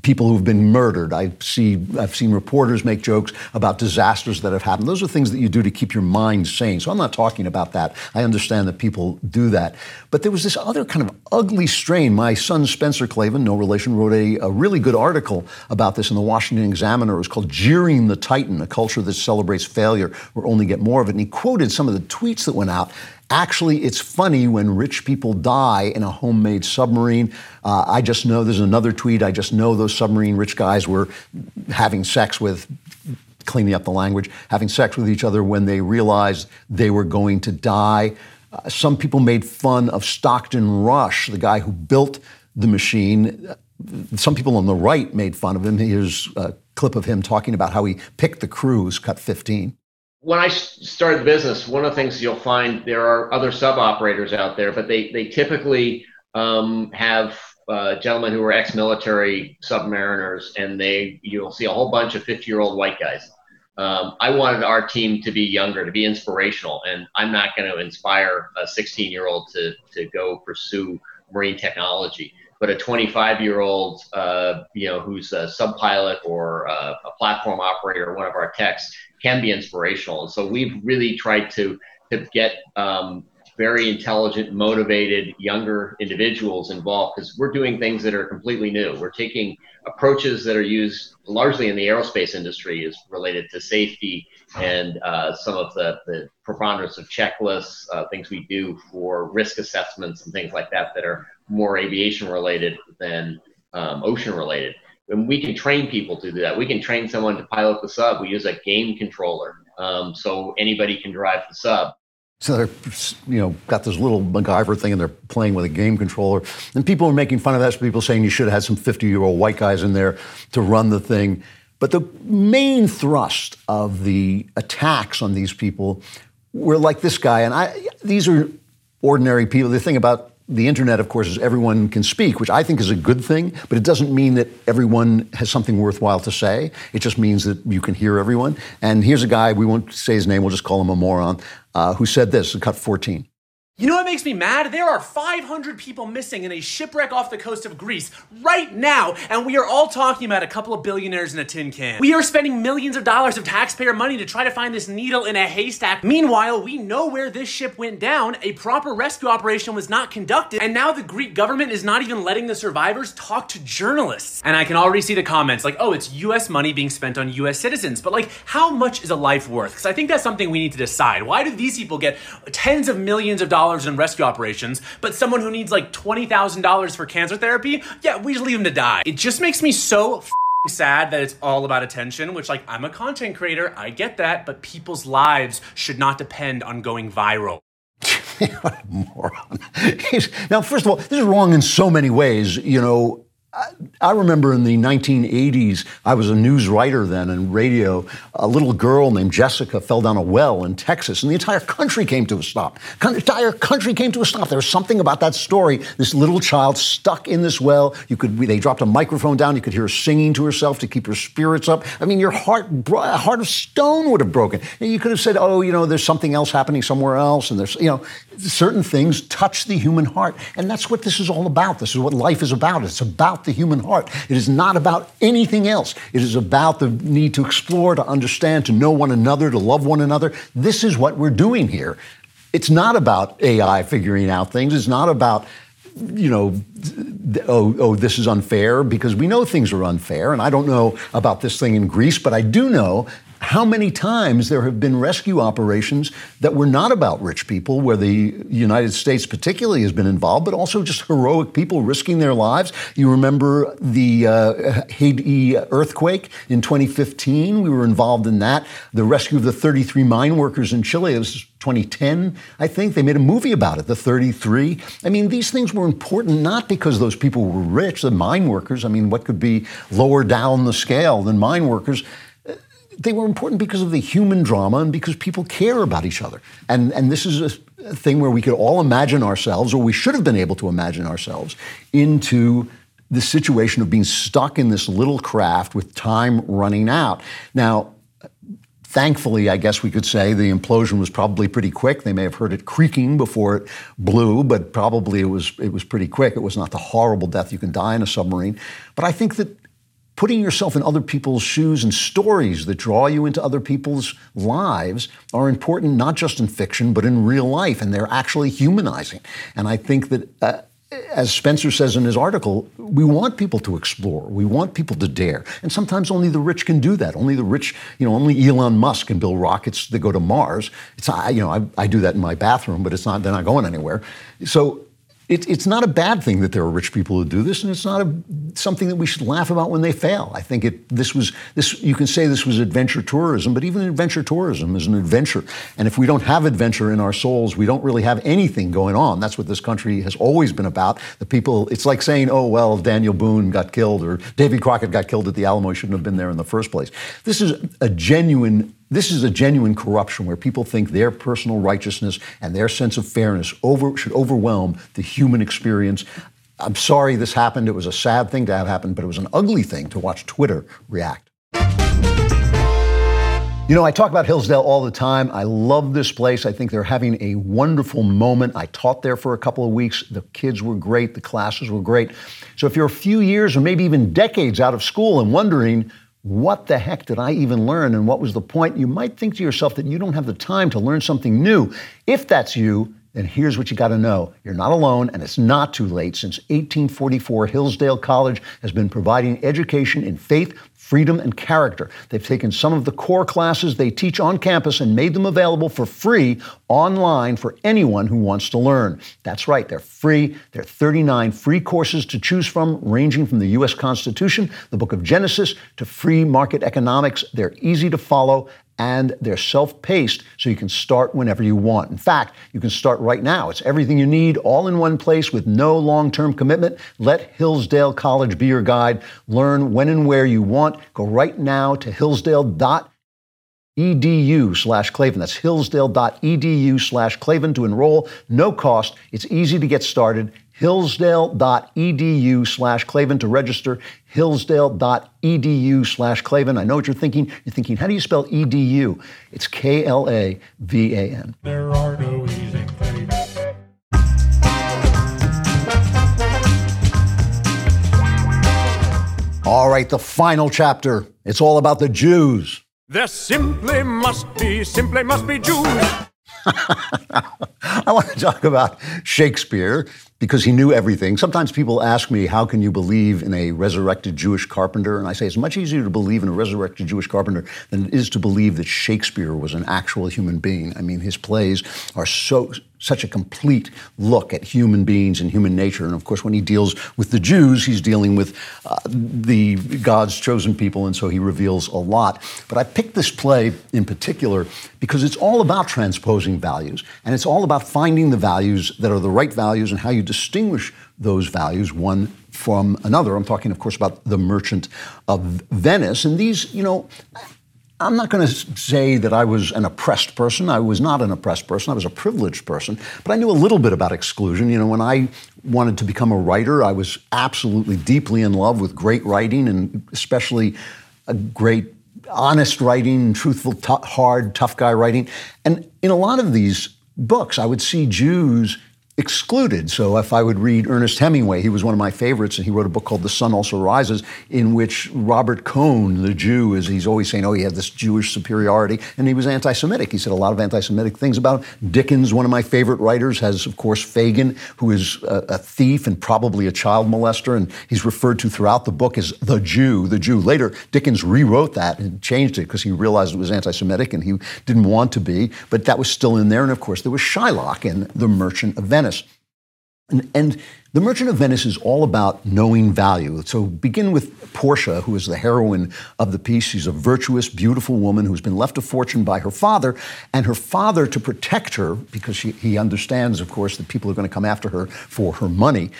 people who've been murdered. I see, I've seen reporters make jokes about disasters that have happened. Those are things that you do to keep your mind sane. So I'm not talking about that. I understand that people do that. But there was this other kind of ugly strain. My son Spencer Klavan, no relation, wrote a, a really good article about this in the Washington Examiner. It was called Jeering the Titan, a culture that celebrates failure or only get more of it. And he quoted some of the tweets that went out Actually, it's funny when rich people die in a homemade submarine. Uh, I just know there's another tweet. I just know those submarine rich guys were having sex with, cleaning up the language, having sex with each other when they realized they were going to die. Uh, some people made fun of Stockton Rush, the guy who built the machine. Some people on the right made fun of him. Here's a clip of him talking about how he picked the crews, cut 15 when I started the business, one of the things you'll find there are other sub operators out there, but they they typically um, have uh, gentlemen who are ex-military submariners, and they you'll see a whole bunch of 50-year-old white guys. Um, I wanted our team to be younger, to be inspirational, and I'm not going to inspire a 16-year-old to to go pursue marine technology. But a 25-year-old, uh, you know, who's a sub pilot or a, a platform operator, one of our techs, can be inspirational. And so we've really tried to to get um, very intelligent, motivated, younger individuals involved because we're doing things that are completely new. We're taking approaches that are used largely in the aerospace industry is related to safety and uh, some of the, the preponderance of checklists, uh, things we do for risk assessments and things like that that are more aviation related than um, ocean related and we can train people to do that. We can train someone to pilot the sub. We use a game controller, um, so anybody can drive the sub. So they're, you know, got this little MacGyver thing, and they're playing with a game controller. And people are making fun of that. So people saying you should have had some 50-year-old white guys in there to run the thing. But the main thrust of the attacks on these people were like this guy, and I. These are ordinary people. The thing about the internet, of course, is everyone can speak, which I think is a good thing, but it doesn't mean that everyone has something worthwhile to say. It just means that you can hear everyone. And here's a guy, we won't say his name, we'll just call him a moron, uh, who said this, cut 14. You know what makes me mad? There are 500 people missing in a shipwreck off the coast of Greece right now, and we are all talking about a couple of billionaires in a tin can. We are spending millions of dollars of taxpayer money to try to find this needle in a haystack. Meanwhile, we know where this ship went down. A proper rescue operation was not conducted, and now the Greek government is not even letting the survivors talk to journalists. And I can already see the comments like, oh, it's US money being spent on US citizens. But like, how much is a life worth? Because I think that's something we need to decide. Why do these people get tens of millions of dollars? In rescue operations, but someone who needs like $20,000 for cancer therapy, yeah, we just leave them to die. It just makes me so sad that it's all about attention, which like I'm a content creator, I get that, but people's lives should not depend on going viral. <laughs> what a moron. <laughs> now, first of all, this is wrong in so many ways. You know, I remember in the 1980s, I was a news writer then in radio. A little girl named Jessica fell down a well in Texas, and the entire country came to a stop. The entire country came to a stop. There was something about that story. This little child stuck in this well. You could, they dropped a microphone down. You could hear her singing to herself to keep her spirits up. I mean, your heart, a heart of stone would have broken. You could have said, "Oh, you know, there's something else happening somewhere else," and there's, you know, certain things touch the human heart, and that's what this is all about. This is what life is about. It's about the human heart. It is not about anything else. It is about the need to explore, to understand, to know one another, to love one another. This is what we're doing here. It's not about AI figuring out things. It's not about you know, oh, oh, this is unfair because we know things are unfair. And I don't know about this thing in Greece, but I do know how many times there have been rescue operations that were not about rich people, where the United States particularly has been involved, but also just heroic people risking their lives. You remember the uh, Haiti earthquake in 2015? We were involved in that. The rescue of the 33 mine workers in Chile. Was 2010, I think. They made a movie about it, The 33. I mean, these things were important not because those people were rich, the mine workers. I mean, what could be lower down the scale than mine workers? They were important because of the human drama and because people care about each other. And, and this is a thing where we could all imagine ourselves, or we should have been able to imagine ourselves, into the situation of being stuck in this little craft with time running out. Now, thankfully, I guess we could say the implosion was probably pretty quick. They may have heard it creaking before it blew, but probably it was it was pretty quick. It was not the horrible death you can die in a submarine. But I think that putting yourself in other people's shoes and stories that draw you into other people's lives are important not just in fiction but in real life and they're actually humanizing and i think that uh, as Spencer says in his article, we want people to explore. We want people to dare. And sometimes only the rich can do that. Only the rich, you know, only Elon Musk can build rockets that go to Mars. It's you know, I, I do that in my bathroom, but it's not, they're not going anywhere. So it, it's not a bad thing that there are rich people who do this, and it's not a, something that we should laugh about when they fail. I think it, this was this. You can say this was adventure tourism, but even adventure tourism is an adventure. And if we don't have adventure in our souls, we don't really have anything going on. That's what this country has always been about. The people. It's like saying, "Oh well, Daniel Boone got killed, or Davy Crockett got killed at the Alamo. He shouldn't have been there in the first place." This is a genuine this is a genuine corruption where people think their personal righteousness and their sense of fairness over, should overwhelm the human experience. I'm sorry this happened. It was a sad thing to have happened, but it was an ugly thing to watch Twitter react. You know, I talk about Hillsdale all the time. I love this place. I think they're having a wonderful moment. I taught there for a couple of weeks. The kids were great, the classes were great. So if you're a few years or maybe even decades out of school and wondering, what the heck did I even learn and what was the point? You might think to yourself that you don't have the time to learn something new. If that's you, then here's what you got to know. You're not alone, and it's not too late. Since 1844, Hillsdale College has been providing education in faith, freedom, and character. They've taken some of the core classes they teach on campus and made them available for free online for anyone who wants to learn. That's right, they're free. There are 39 free courses to choose from, ranging from the U.S. Constitution, the book of Genesis, to free market economics. They're easy to follow and they're self paced, so you can start whenever you want. In fact, you can start right now. It's everything you need, all in one place with no long term commitment. Let Hillsdale College be your guide. Learn when and where you want. Go right now to hillsdale.edu edu slash Klavan. That's hillsdale.edu slash Klavan to enroll. No cost. It's easy to get started. Hillsdale.edu slash Klavan to register. Hillsdale.edu slash Klavan. I know what you're thinking. You're thinking, how do you spell edu? It's K L A V A N. There are no in Klavan. All right, the final chapter. It's all about the Jews. There simply must be, simply must be Jews. <laughs> I want to talk about Shakespeare because he knew everything. Sometimes people ask me, How can you believe in a resurrected Jewish carpenter? And I say, It's much easier to believe in a resurrected Jewish carpenter than it is to believe that Shakespeare was an actual human being. I mean, his plays are so such a complete look at human beings and human nature. And of course, when he deals with the Jews, he's dealing with uh, the God's chosen people, and so he reveals a lot. But I picked this play in particular because it's all about transposing values, and it's all about finding the values that are the right values and how you distinguish those values one from another. I'm talking, of course, about the Merchant of Venice, and these, you know. I'm not going to say that I was an oppressed person. I was not an oppressed person. I was a privileged person. But I knew a little bit about exclusion. You know, when I wanted to become a writer, I was absolutely deeply in love with great writing and especially a great honest writing, truthful, t- hard, tough guy writing. And in a lot of these books, I would see Jews excluded. So if I would read Ernest Hemingway, he was one of my favorites, and he wrote a book called The Sun Also Rises, in which Robert Cohn, the Jew, is he's always saying, oh, he had this Jewish superiority, and he was anti-Semitic. He said a lot of anti-Semitic things about him. Dickens, one of my favorite writers, has of course Fagin, who is a, a thief and probably a child molester, and he's referred to throughout the book as the Jew, the Jew. Later, Dickens rewrote that and changed it because he realized it was anti-Semitic and he didn't want to be, but that was still in there. And of course, there was Shylock in The Merchant of Venice. And, and, The Merchant of Venice is all about knowing value. So begin with Portia, who is the heroine of the piece. She's a virtuous, beautiful woman who's been left a fortune by her father, and her father, to protect her, because she, he understands, of course, that people are going to come after her for her money,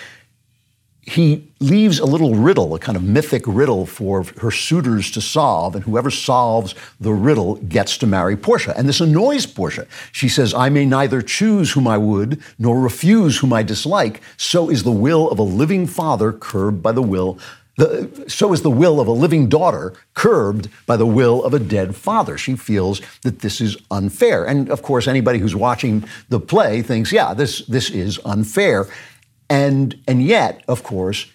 he leaves a little riddle, a kind of mythic riddle for her suitors to solve, and whoever solves the riddle gets to marry Portia. And this annoys Portia. She says, I may neither choose whom I would nor refuse whom I dislike. So is the will of a living father curbed by the will. The, so is the will of a living daughter curbed by the will of a dead father. She feels that this is unfair. And of course, anybody who's watching the play thinks, yeah, this, this is unfair. And, and yet, of course,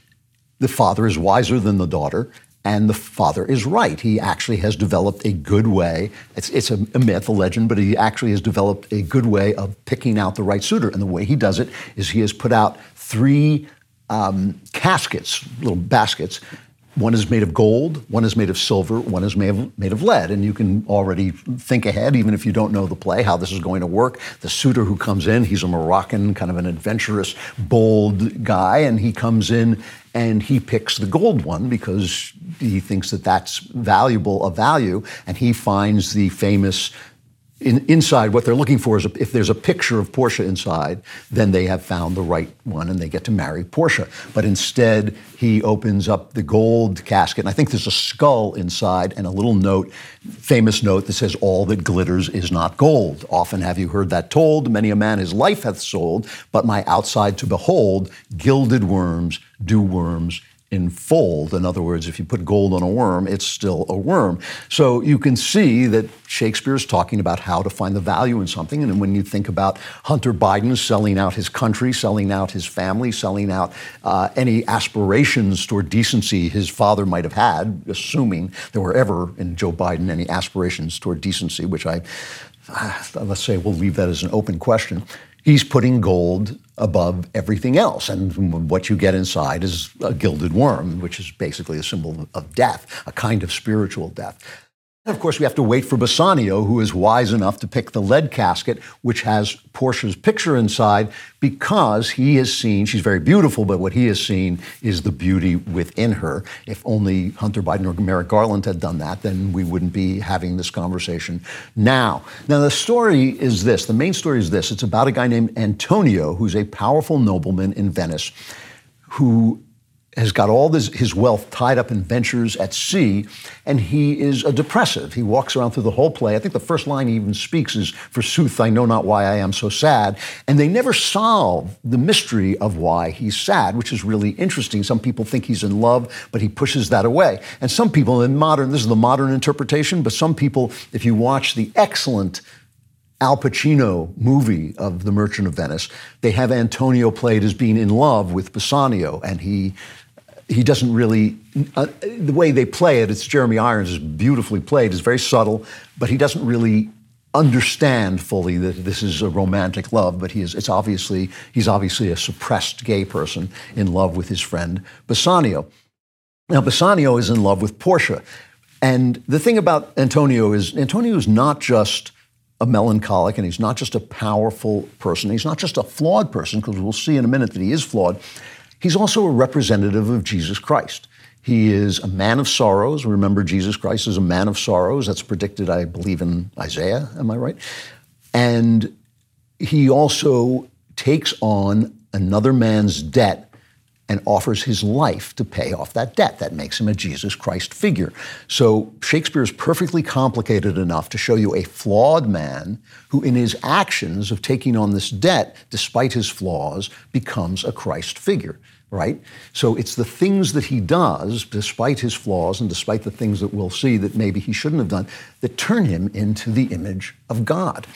the father is wiser than the daughter, and the father is right. He actually has developed a good way. It's, it's a, a, myth, a legend, but he actually has developed a good way of picking out the right suitor. And the way he does it is he has put out three um, caskets, little baskets. One is made of gold, one is made of silver, one is made of, made of lead. And you can already think ahead, even if you don't know the play, how this is going to work. The suitor who comes in, he's a Moroccan, kind of an adventurous, bold guy, and he comes in and he picks the gold one because he thinks that that's valuable, a value, and he finds the famous in, inside, what they're looking for is a, if there's a picture of Portia inside, then they have found the right one and they get to marry Portia. But instead, he opens up the gold casket, and I think there's a skull inside and a little note, famous note that says, All that glitters is not gold. Often have you heard that told? Many a man his life hath sold, but my outside to behold, gilded worms do worms enfold. In other words, if you put gold on a worm, it's still a worm. So you can see that Shakespeare is talking about how to find the value in something. And when you think about Hunter Biden selling out his country, selling out his family, selling out uh, any aspirations toward decency his father might have had, assuming there were ever in Joe Biden any aspirations toward decency, which I, uh, let's say we'll leave that as an open question he's putting gold above everything else. And what you get inside is a gilded worm, which is basically a symbol of death, a kind of spiritual death. Of course, we have to wait for Bassanio, who is wise enough to pick the lead casket, which has Portia's picture inside, because he has seen, she's very beautiful, but what he has seen is the beauty within her. If only Hunter Biden or Merrick Garland had done that, then we wouldn't be having this conversation now. Now, the story is this the main story is this it's about a guy named Antonio, who's a powerful nobleman in Venice, who has got all this, his wealth tied up in ventures at sea, and he is a depressive. He walks around through the whole play. I think the first line he even speaks is, Forsooth, I know not why I am so sad. And they never solve the mystery of why he's sad, which is really interesting. Some people think he's in love, but he pushes that away. And some people in modern, this is the modern interpretation, but some people, if you watch the excellent Al Pacino movie of The Merchant of Venice, they have Antonio played as being in love with Bassanio, and he he doesn't really uh, the way they play it. It's Jeremy Irons is beautifully played. It's very subtle, but he doesn't really understand fully that this is a romantic love. But he is. It's obviously he's obviously a suppressed gay person in love with his friend Bassanio. Now Bassanio is in love with Portia, and the thing about Antonio is Antonio is not just a melancholic and he's not just a powerful person. He's not just a flawed person, because we'll see in a minute that he is flawed. He's also a representative of Jesus Christ. He is a man of sorrows. Remember, Jesus Christ is a man of sorrows. That's predicted, I believe, in Isaiah. Am I right? And he also takes on another man's debt and offers his life to pay off that debt. That makes him a Jesus Christ figure. So Shakespeare is perfectly complicated enough to show you a flawed man who, in his actions of taking on this debt, despite his flaws, becomes a Christ figure. Right? So it's the things that he does, despite his flaws and despite the things that we'll see that maybe he shouldn't have done, that turn him into the image of God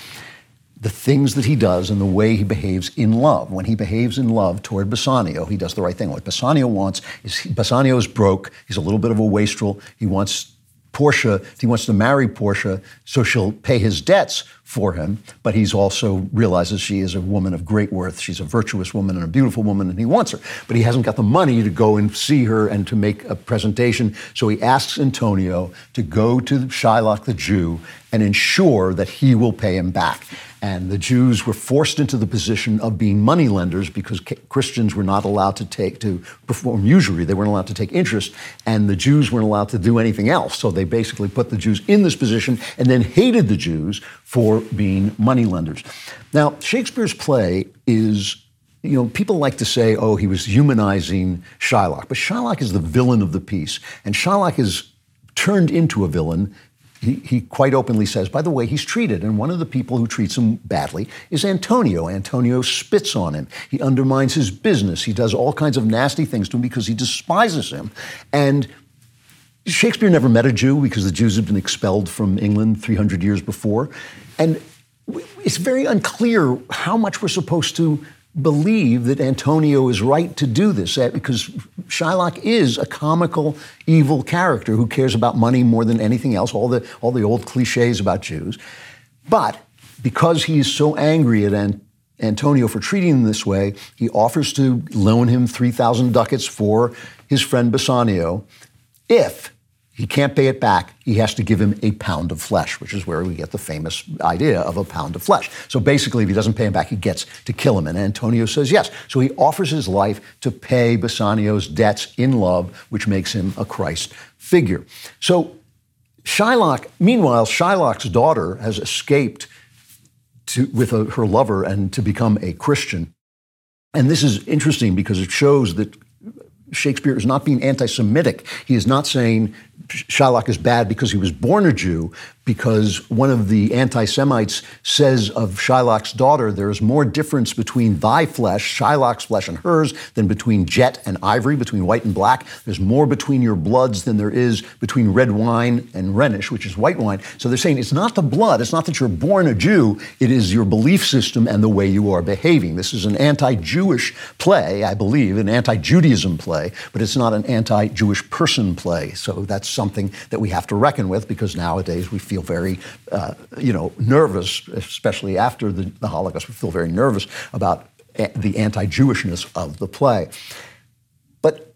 the things that he does and the way he behaves in love. When he behaves in love toward Bassanio, he does the right thing. What Bassanio wants is he, Bassanio is broke. He's a little bit of a wastrel. He wants Portia, he wants to marry Portia so she'll pay his debts for him, but he's also realizes she is a woman of great worth. She's a virtuous woman and a beautiful woman, and he wants her. But he hasn't got the money to go and see her and to make a presentation. So he asks Antonio to go to Shylock the Jew and ensure that he will pay him back. And the Jews were forced into the position of being money lenders because Christians were not allowed to take to perform usury. They weren't allowed to take interest, and the Jews weren't allowed to do anything else. So they basically put the Jews in this position and then hated the Jews for being money lenders. Now, Shakespeare's play is you know, people like to say, oh, he was humanizing Shylock, but Shylock is the villain of the piece. And Shylock is turned into a villain he, he quite openly says, by the way, he's treated, and one of the people who treats him badly is Antonio. Antonio spits on him. He undermines his business. He does all kinds of nasty things to him because he despises him. And Shakespeare never met a Jew because the Jews had been expelled from England 300 years before. And it's very unclear how much we're supposed to believe that Antonio is right to do this eh, because Shylock is a comical, evil character who cares about money more than anything else, all the, all the old cliches about Jews. But because he is so angry at An- Antonio for treating him this way, he offers to loan him 3,000 ducats for his friend Bassanio if he can't pay it back. He has to give him a pound of flesh, which is where we get the famous idea of a pound of flesh. So basically, if he doesn't pay him back, he gets to kill him. And Antonio says yes. So he offers his life to pay Bassanio's debts in love, which makes him a Christ figure. So Shylock, meanwhile, Shylock's daughter has escaped to, with a, her lover and to become a Christian. And this is interesting because it shows that Shakespeare is not being anti Semitic. He is not saying Shylock is bad because he was born a Jew, because one of the anti Semites says of Shylock's daughter, there is more difference between thy flesh, Shylock's flesh, and hers than between jet and ivory, between white and black. There's more between your bloods than there is between red wine and Rhenish, which is white wine. So they're saying it's not the blood, it's not that you're born a Jew, it is your belief system and the way you are behaving. This is an anti Jewish play, I believe, an anti Judaism play, but it's not an anti Jewish person play. So that's something that we have to reckon with because nowadays we feel very, uh, you know, nervous, especially after the, the Holocaust. We feel very nervous about a- the anti-Jewishness of the play. But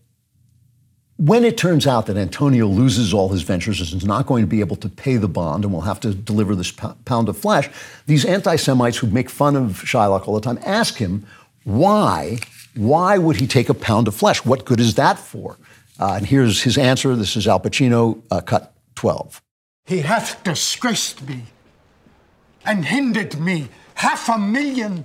when it turns out that Antonio loses all his ventures and is not going to be able to pay the bond and will have to deliver this pound of flesh, these anti Semites who make fun of Shylock all the time ask him, why, why would he take a pound of flesh? What good is that for? Uh, and here's his answer. This is Al Pacino, uh, cut 12. He hath disgraced me and hindered me half a million,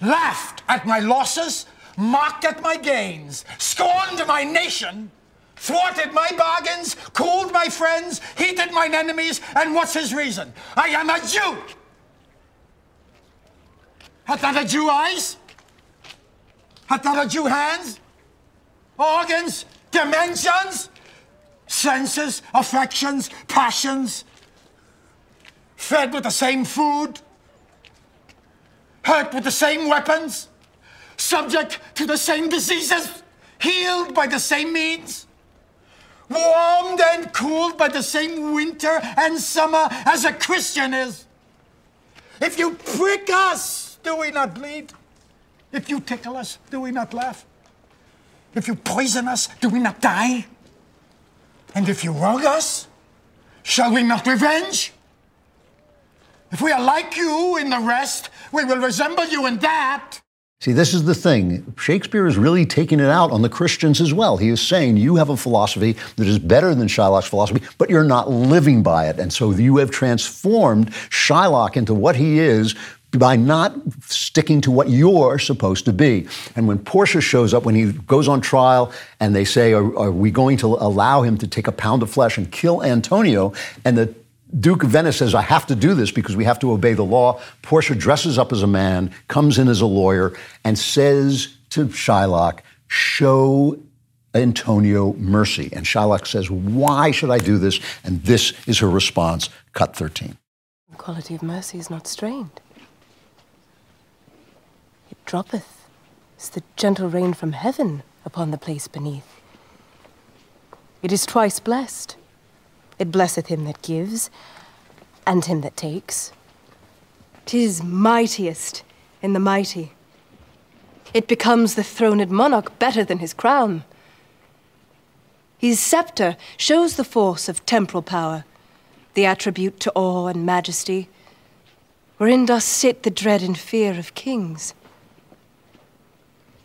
laughed at my losses, mocked at my gains, scorned my nation, thwarted my bargains, cooled my friends, heated mine enemies, and what's his reason? I am a Jew. Hath not a Jew eyes? Hath not a Jew hands? Organs? Dimensions? Senses? Affections? Passions? Fed with the same food? Hurt with the same weapons? Subject to the same diseases? Healed by the same means? Warmed and cooled by the same winter and summer as a Christian is? If you prick us, do we not bleed? If you tickle us, do we not laugh? If you poison us, do we not die? And if you wrong us, shall we not revenge? If we are like you in the rest, we will resemble you in that. See, this is the thing. Shakespeare is really taking it out on the Christians as well. He is saying you have a philosophy that is better than Shylock's philosophy, but you're not living by it. And so you have transformed Shylock into what he is by not sticking to what you're supposed to be. And when Portia shows up, when he goes on trial and they say, are, are, we going to allow him to take a pound of flesh and kill Antonio? And the Duke of Venice says, I have to do this because we have to obey the law. Portia dresses up as a man, comes in as a lawyer, and says to Shylock, show Antonio mercy. And Shylock says, Why should I do this? And this is her response, cut 13. The quality of mercy is not strained droppeth is the gentle rain from heaven upon the place beneath. It is twice blessed. It blesseth him that gives, and him that takes. Tis mightiest in the mighty. It becomes the throned monarch better than his crown. His scepter shows the force of temporal power, the attribute to awe and majesty, wherein doth sit the dread and fear of kings.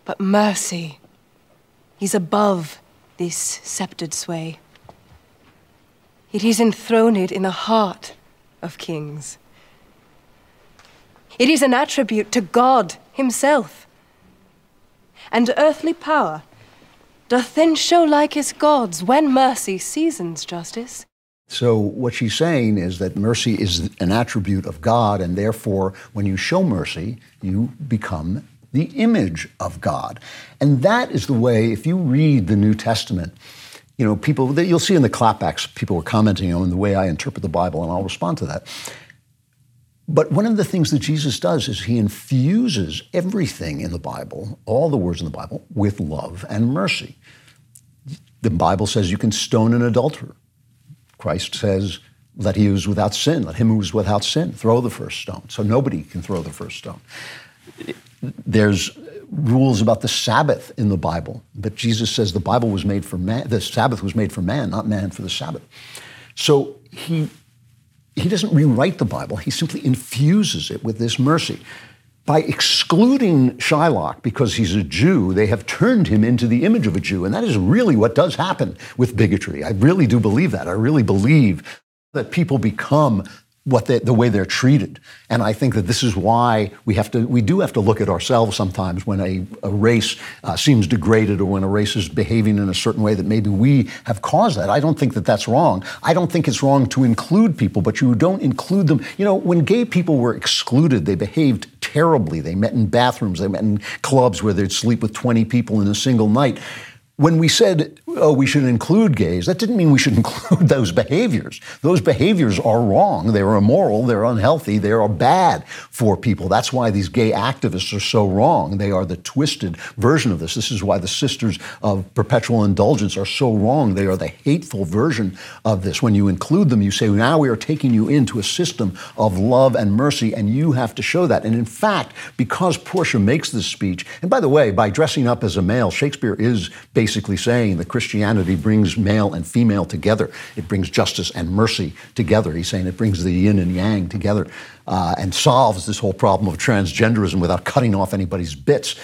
But mercy, he's above this sceptred sway. It is enthroned in the heart of kings. It is an attribute to God Himself. And earthly power doth then show like his gods when mercy seasons justice. So, what she's saying is that mercy is an attribute of God, and therefore, when you show mercy, you become the image of God. And that is the way, if you read the New Testament, you know, people that you'll see in the clapbacks, people were commenting on the way I interpret the Bible, and I'll respond to that. But one of the things that Jesus does is he infuses everything in the Bible, all the words in the Bible, with love and mercy. The Bible says you can stone an adulterer. Christ says, let he who is without sin, let him who is without sin throw the first stone. So nobody can throw the first stone. There's rules about the Sabbath in the Bible, but Jesus says the Bible was made for man, the Sabbath was made for man, not man for the Sabbath. So he he doesn't rewrite the Bible, he simply infuses it with this mercy. By excluding Shylock because he's a Jew, they have turned him into the image of a Jew. And that is really what does happen with bigotry. I really do believe that. I really believe that people become what they, the way they're treated. And I think that this is why we have to, we do have to look at ourselves sometimes when a, a race uh, seems degraded or when a race is behaving in a certain way that maybe we have caused that. I don't think that that's wrong. I don't think it's wrong to include people, but you don't include them. You know, when gay people were excluded, they behaved terribly. They met in bathrooms, they met in clubs where they'd sleep with 20 people in a single night when we said, oh, we should include gays, that didn't mean we should <laughs> include those behaviors. Those behaviors are wrong. They're immoral. They're unhealthy. They are bad for people. That's why these gay activists are so wrong. They are the twisted version of this. This is why the Sisters of Perpetual Indulgence are so wrong. They are the hateful version of this. When you include them, you say, now we are taking you into a system of love and mercy, and you have to show that. And in fact, because Portia makes this speech, and by the way, by dressing up as a male, Shakespeare is basically basically saying that Christianity brings male and female together. It brings justice and mercy together. He's saying it brings the yin and yang together uh, and solves this whole problem of transgenderism without cutting off anybody's bits.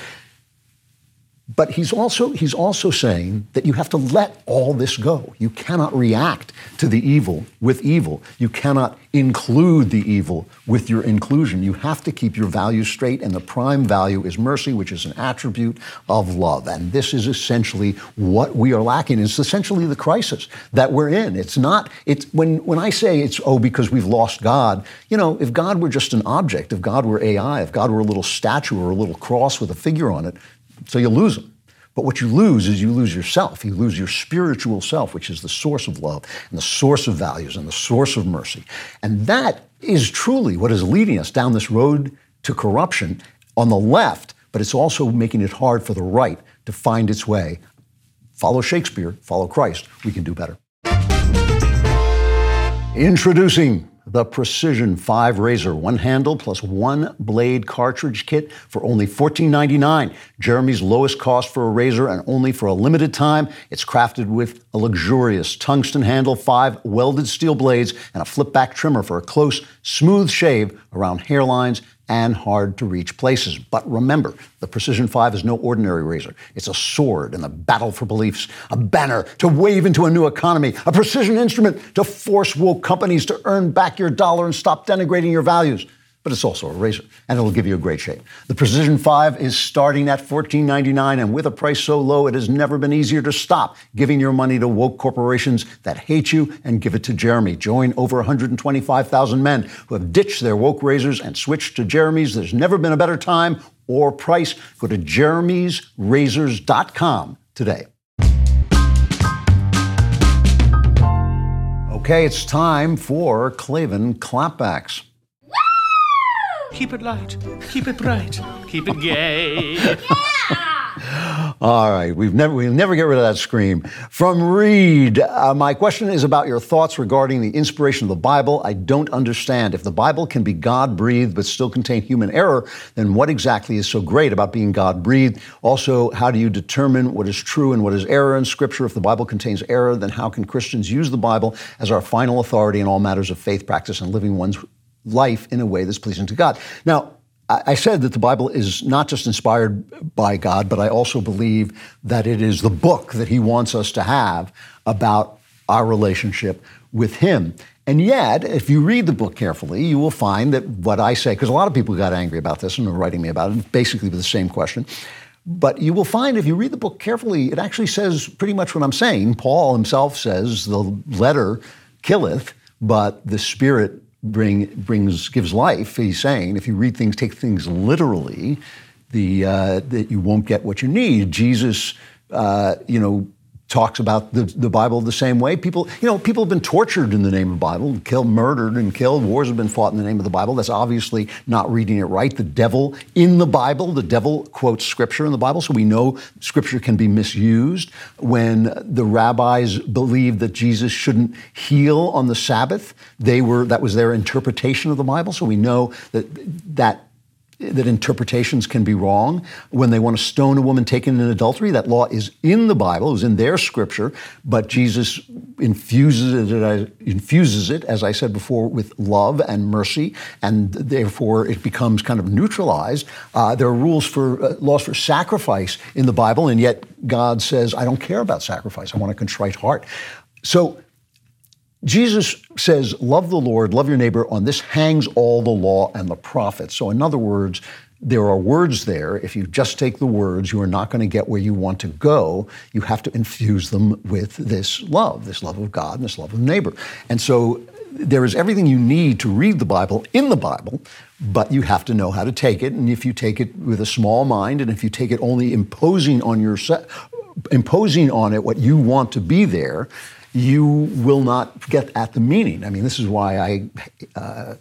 But he's also, he's also saying that you have to let all this go. You cannot react to the evil with evil. You cannot include the evil with your inclusion. You have to keep your values straight, and the prime value is mercy, which is an attribute of love. And this is essentially what we are lacking. It's essentially the crisis that we're in. It's not, it's when, when I say it's, oh, because we've lost God, you know, if God were just an object, if God were AI, if God were a little statue or a little cross with a figure on it, so you lose them. But what you lose is you lose yourself. You lose your spiritual self, which is the source of love and the source of values and the source of mercy. And that is truly what is leading us down this road to corruption on the left, but it's also making it hard for the right to find its way. Follow Shakespeare, follow Christ. We can do better. Introducing the Precision 5 Razor, one handle plus one blade cartridge kit for only $14.99. Jeremy's lowest cost for a razor and only for a limited time. It's crafted with a luxurious tungsten handle, five welded steel blades, and a flip back trimmer for a close, smooth shave around hairlines and hard to reach places. But remember, the Precision 5 is no ordinary razor. It's a sword in the battle for beliefs, a banner to wave into a new economy, a precision instrument to force woke companies to earn back your dollar and stop denigrating your values but it's also a razor, and it'll give you a great shape. The Precision 5 is starting at $14.99, and with a price so low, it has never been easier to stop giving your money to woke corporations that hate you and give it to Jeremy. Join over 125,000 men who have ditched their woke razors and switched to Jeremy's. There's never been a better time or price. Go to jeremy'srazors.com today. Okay, it's time for Klavan clapbacks. Keep it light, keep it bright, keep it gay. yeah! All right, we've never we'll never get rid of that scream. From Reed, uh, my question is about your thoughts regarding the inspiration of the Bible. I don't understand if the Bible can be God breathed but still contain human error. Then what exactly is so great about being God breathed? Also, how do you determine what is true and what is error in Scripture? If the Bible contains error, then how can Christians use the Bible as our final authority in all matters of faith, practice, and living one's life in a way that's pleasing to God. Now, I said that the Bible is not just inspired by God, but I also believe that it is the book that He wants us to have about our relationship with Him. And yet, if you read the book carefully, you will find that what I say, because a lot of people got angry about this and are writing me about it, basically with the same question. But you will find if you read the book carefully, it actually says pretty much what I'm saying. Paul himself says the letter killeth, but the spirit bring, brings, gives life. He's saying if you read things, take things literally, the, uh, that you won't get what you need. Jesus, uh, you know, talks about the, the Bible the same way. People, you know, people have been tortured in the name of the Bible, killed, murdered, and killed. Wars have been fought in the name of the Bible. That's obviously not reading it right. The devil in the Bible, the devil quotes scripture in the Bible, so we know scripture can be misused. When the rabbis believed that Jesus shouldn't heal on the Sabbath, they were that was their interpretation of the Bible. So we know that that that interpretations can be wrong. When they want to stone a woman taken in adultery, that law is in the Bible, was in their scripture, but Jesus infuses it, as, infuses it, as I said before, with love and mercy, and therefore it becomes kind of neutralized. Uh, there are rules for uh, laws for sacrifice in the Bible, and yet God says, I don't care about sacrifice. I want a contrite heart. So Jesus says, Love the Lord, love your neighbor. On this hangs all the law and the prophets. So, in other words, there are words there. If you just take the words, you are not going to get where you want to go. You have to infuse them with this love, this love of God and this love of neighbor. And so there is everything you need to read the Bible in the Bible, but you have to know how to take it. And if you take it with a small mind, and if you take it only imposing on yourself, imposing on it what you want to be there, you will not get at the meaning. I mean, this is why I uh,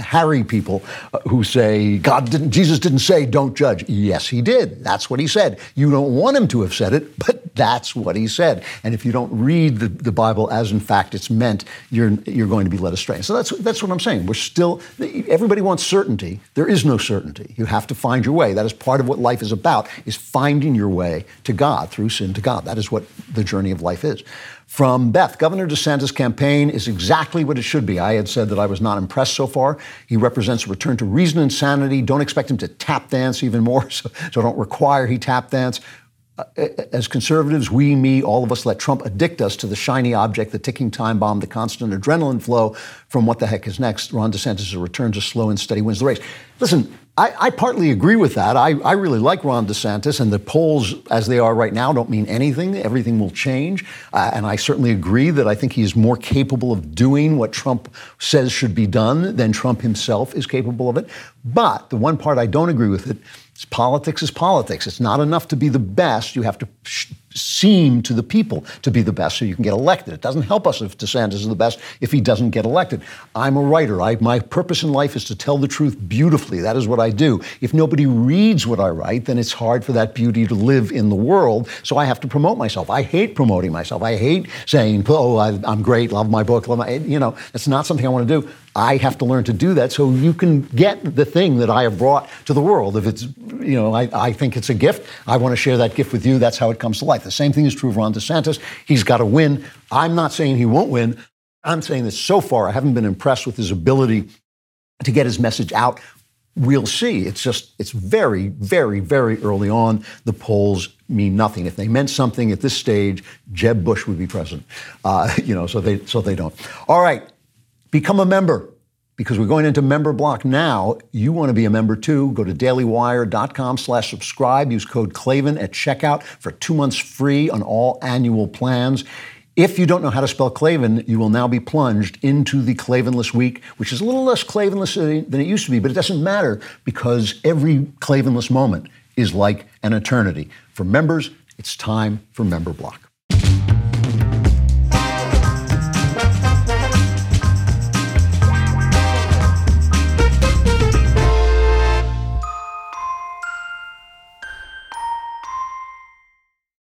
harry people uh, who say God didn't, Jesus didn't say don't judge. Yes, he did. That's what he said. You don't want him to have said it, but that's what he said. And if you don't read the, the Bible as in fact it's meant, you're you're going to be led astray. So that's that's what I'm saying. We're still everybody wants certainty. There is no certainty. You have to find your way. That is part of what life is about. Is finding your way to God through sin to God. That is what the journey of life is. From Beth, Governor DeSantis' campaign is exactly what it should be. I had said that I was not impressed so far. He represents a return to reason and sanity. Don't expect him to tap dance even more, <laughs> so, so don't require he tap dance. Uh, uh, as conservatives, we, me, all of us let Trump addict us to the shiny object, the ticking time bomb, the constant adrenaline flow from what the heck is next. Ron DeSantis' return to slow and steady wins the race. Listen, I, I, partly agree with that. I, I, really like Ron DeSantis, and the polls, as they are right now, don't mean anything. Everything will change. Uh, and I certainly agree that I think he's more capable of doing what Trump says should be done than Trump himself is capable of it. But the one part I don't agree with it politics is politics. It's not enough to be the best. You have to sh- seem to the people to be the best so you can get elected. It doesn't help us if DeSantis is the best if he doesn't get elected. I'm a writer. I, my purpose in life is to tell the truth beautifully. That is what I do. If nobody reads what I write, then it's hard for that beauty to live in the world. So I have to promote myself. I hate promoting myself. I hate saying, "Oh, I, am great. Love my book." Love my, you know, that's not something I want to do. I have to learn to do that so you can get the thing that I have brought to the world. If it's, you know, I, I think it's a gift, I want to share that gift with you. That's how it comes to life. The same thing is true of Ron DeSantis. He's got to win. I'm not saying he won't win. I'm saying that so far I haven't been impressed with his ability to get his message out. We'll see. It's just, it's very, very, very early on. The polls mean nothing. If they meant something at this stage, Jeb Bush would be president. Uh, <laughs> you know, so they, so they don't. All right. Become a member because we're going into member block now. You want to be a member too. Go to dailywire.com slash subscribe. Use code Klavan at checkout for two months free on all annual plans. If you don't know how to spell Klavan, you will now be plunged into the Klavanless week, which is a little less Klavanless than it used to be, but it doesn't matter because every Klavanless moment is like an eternity. For members, it's time for member block.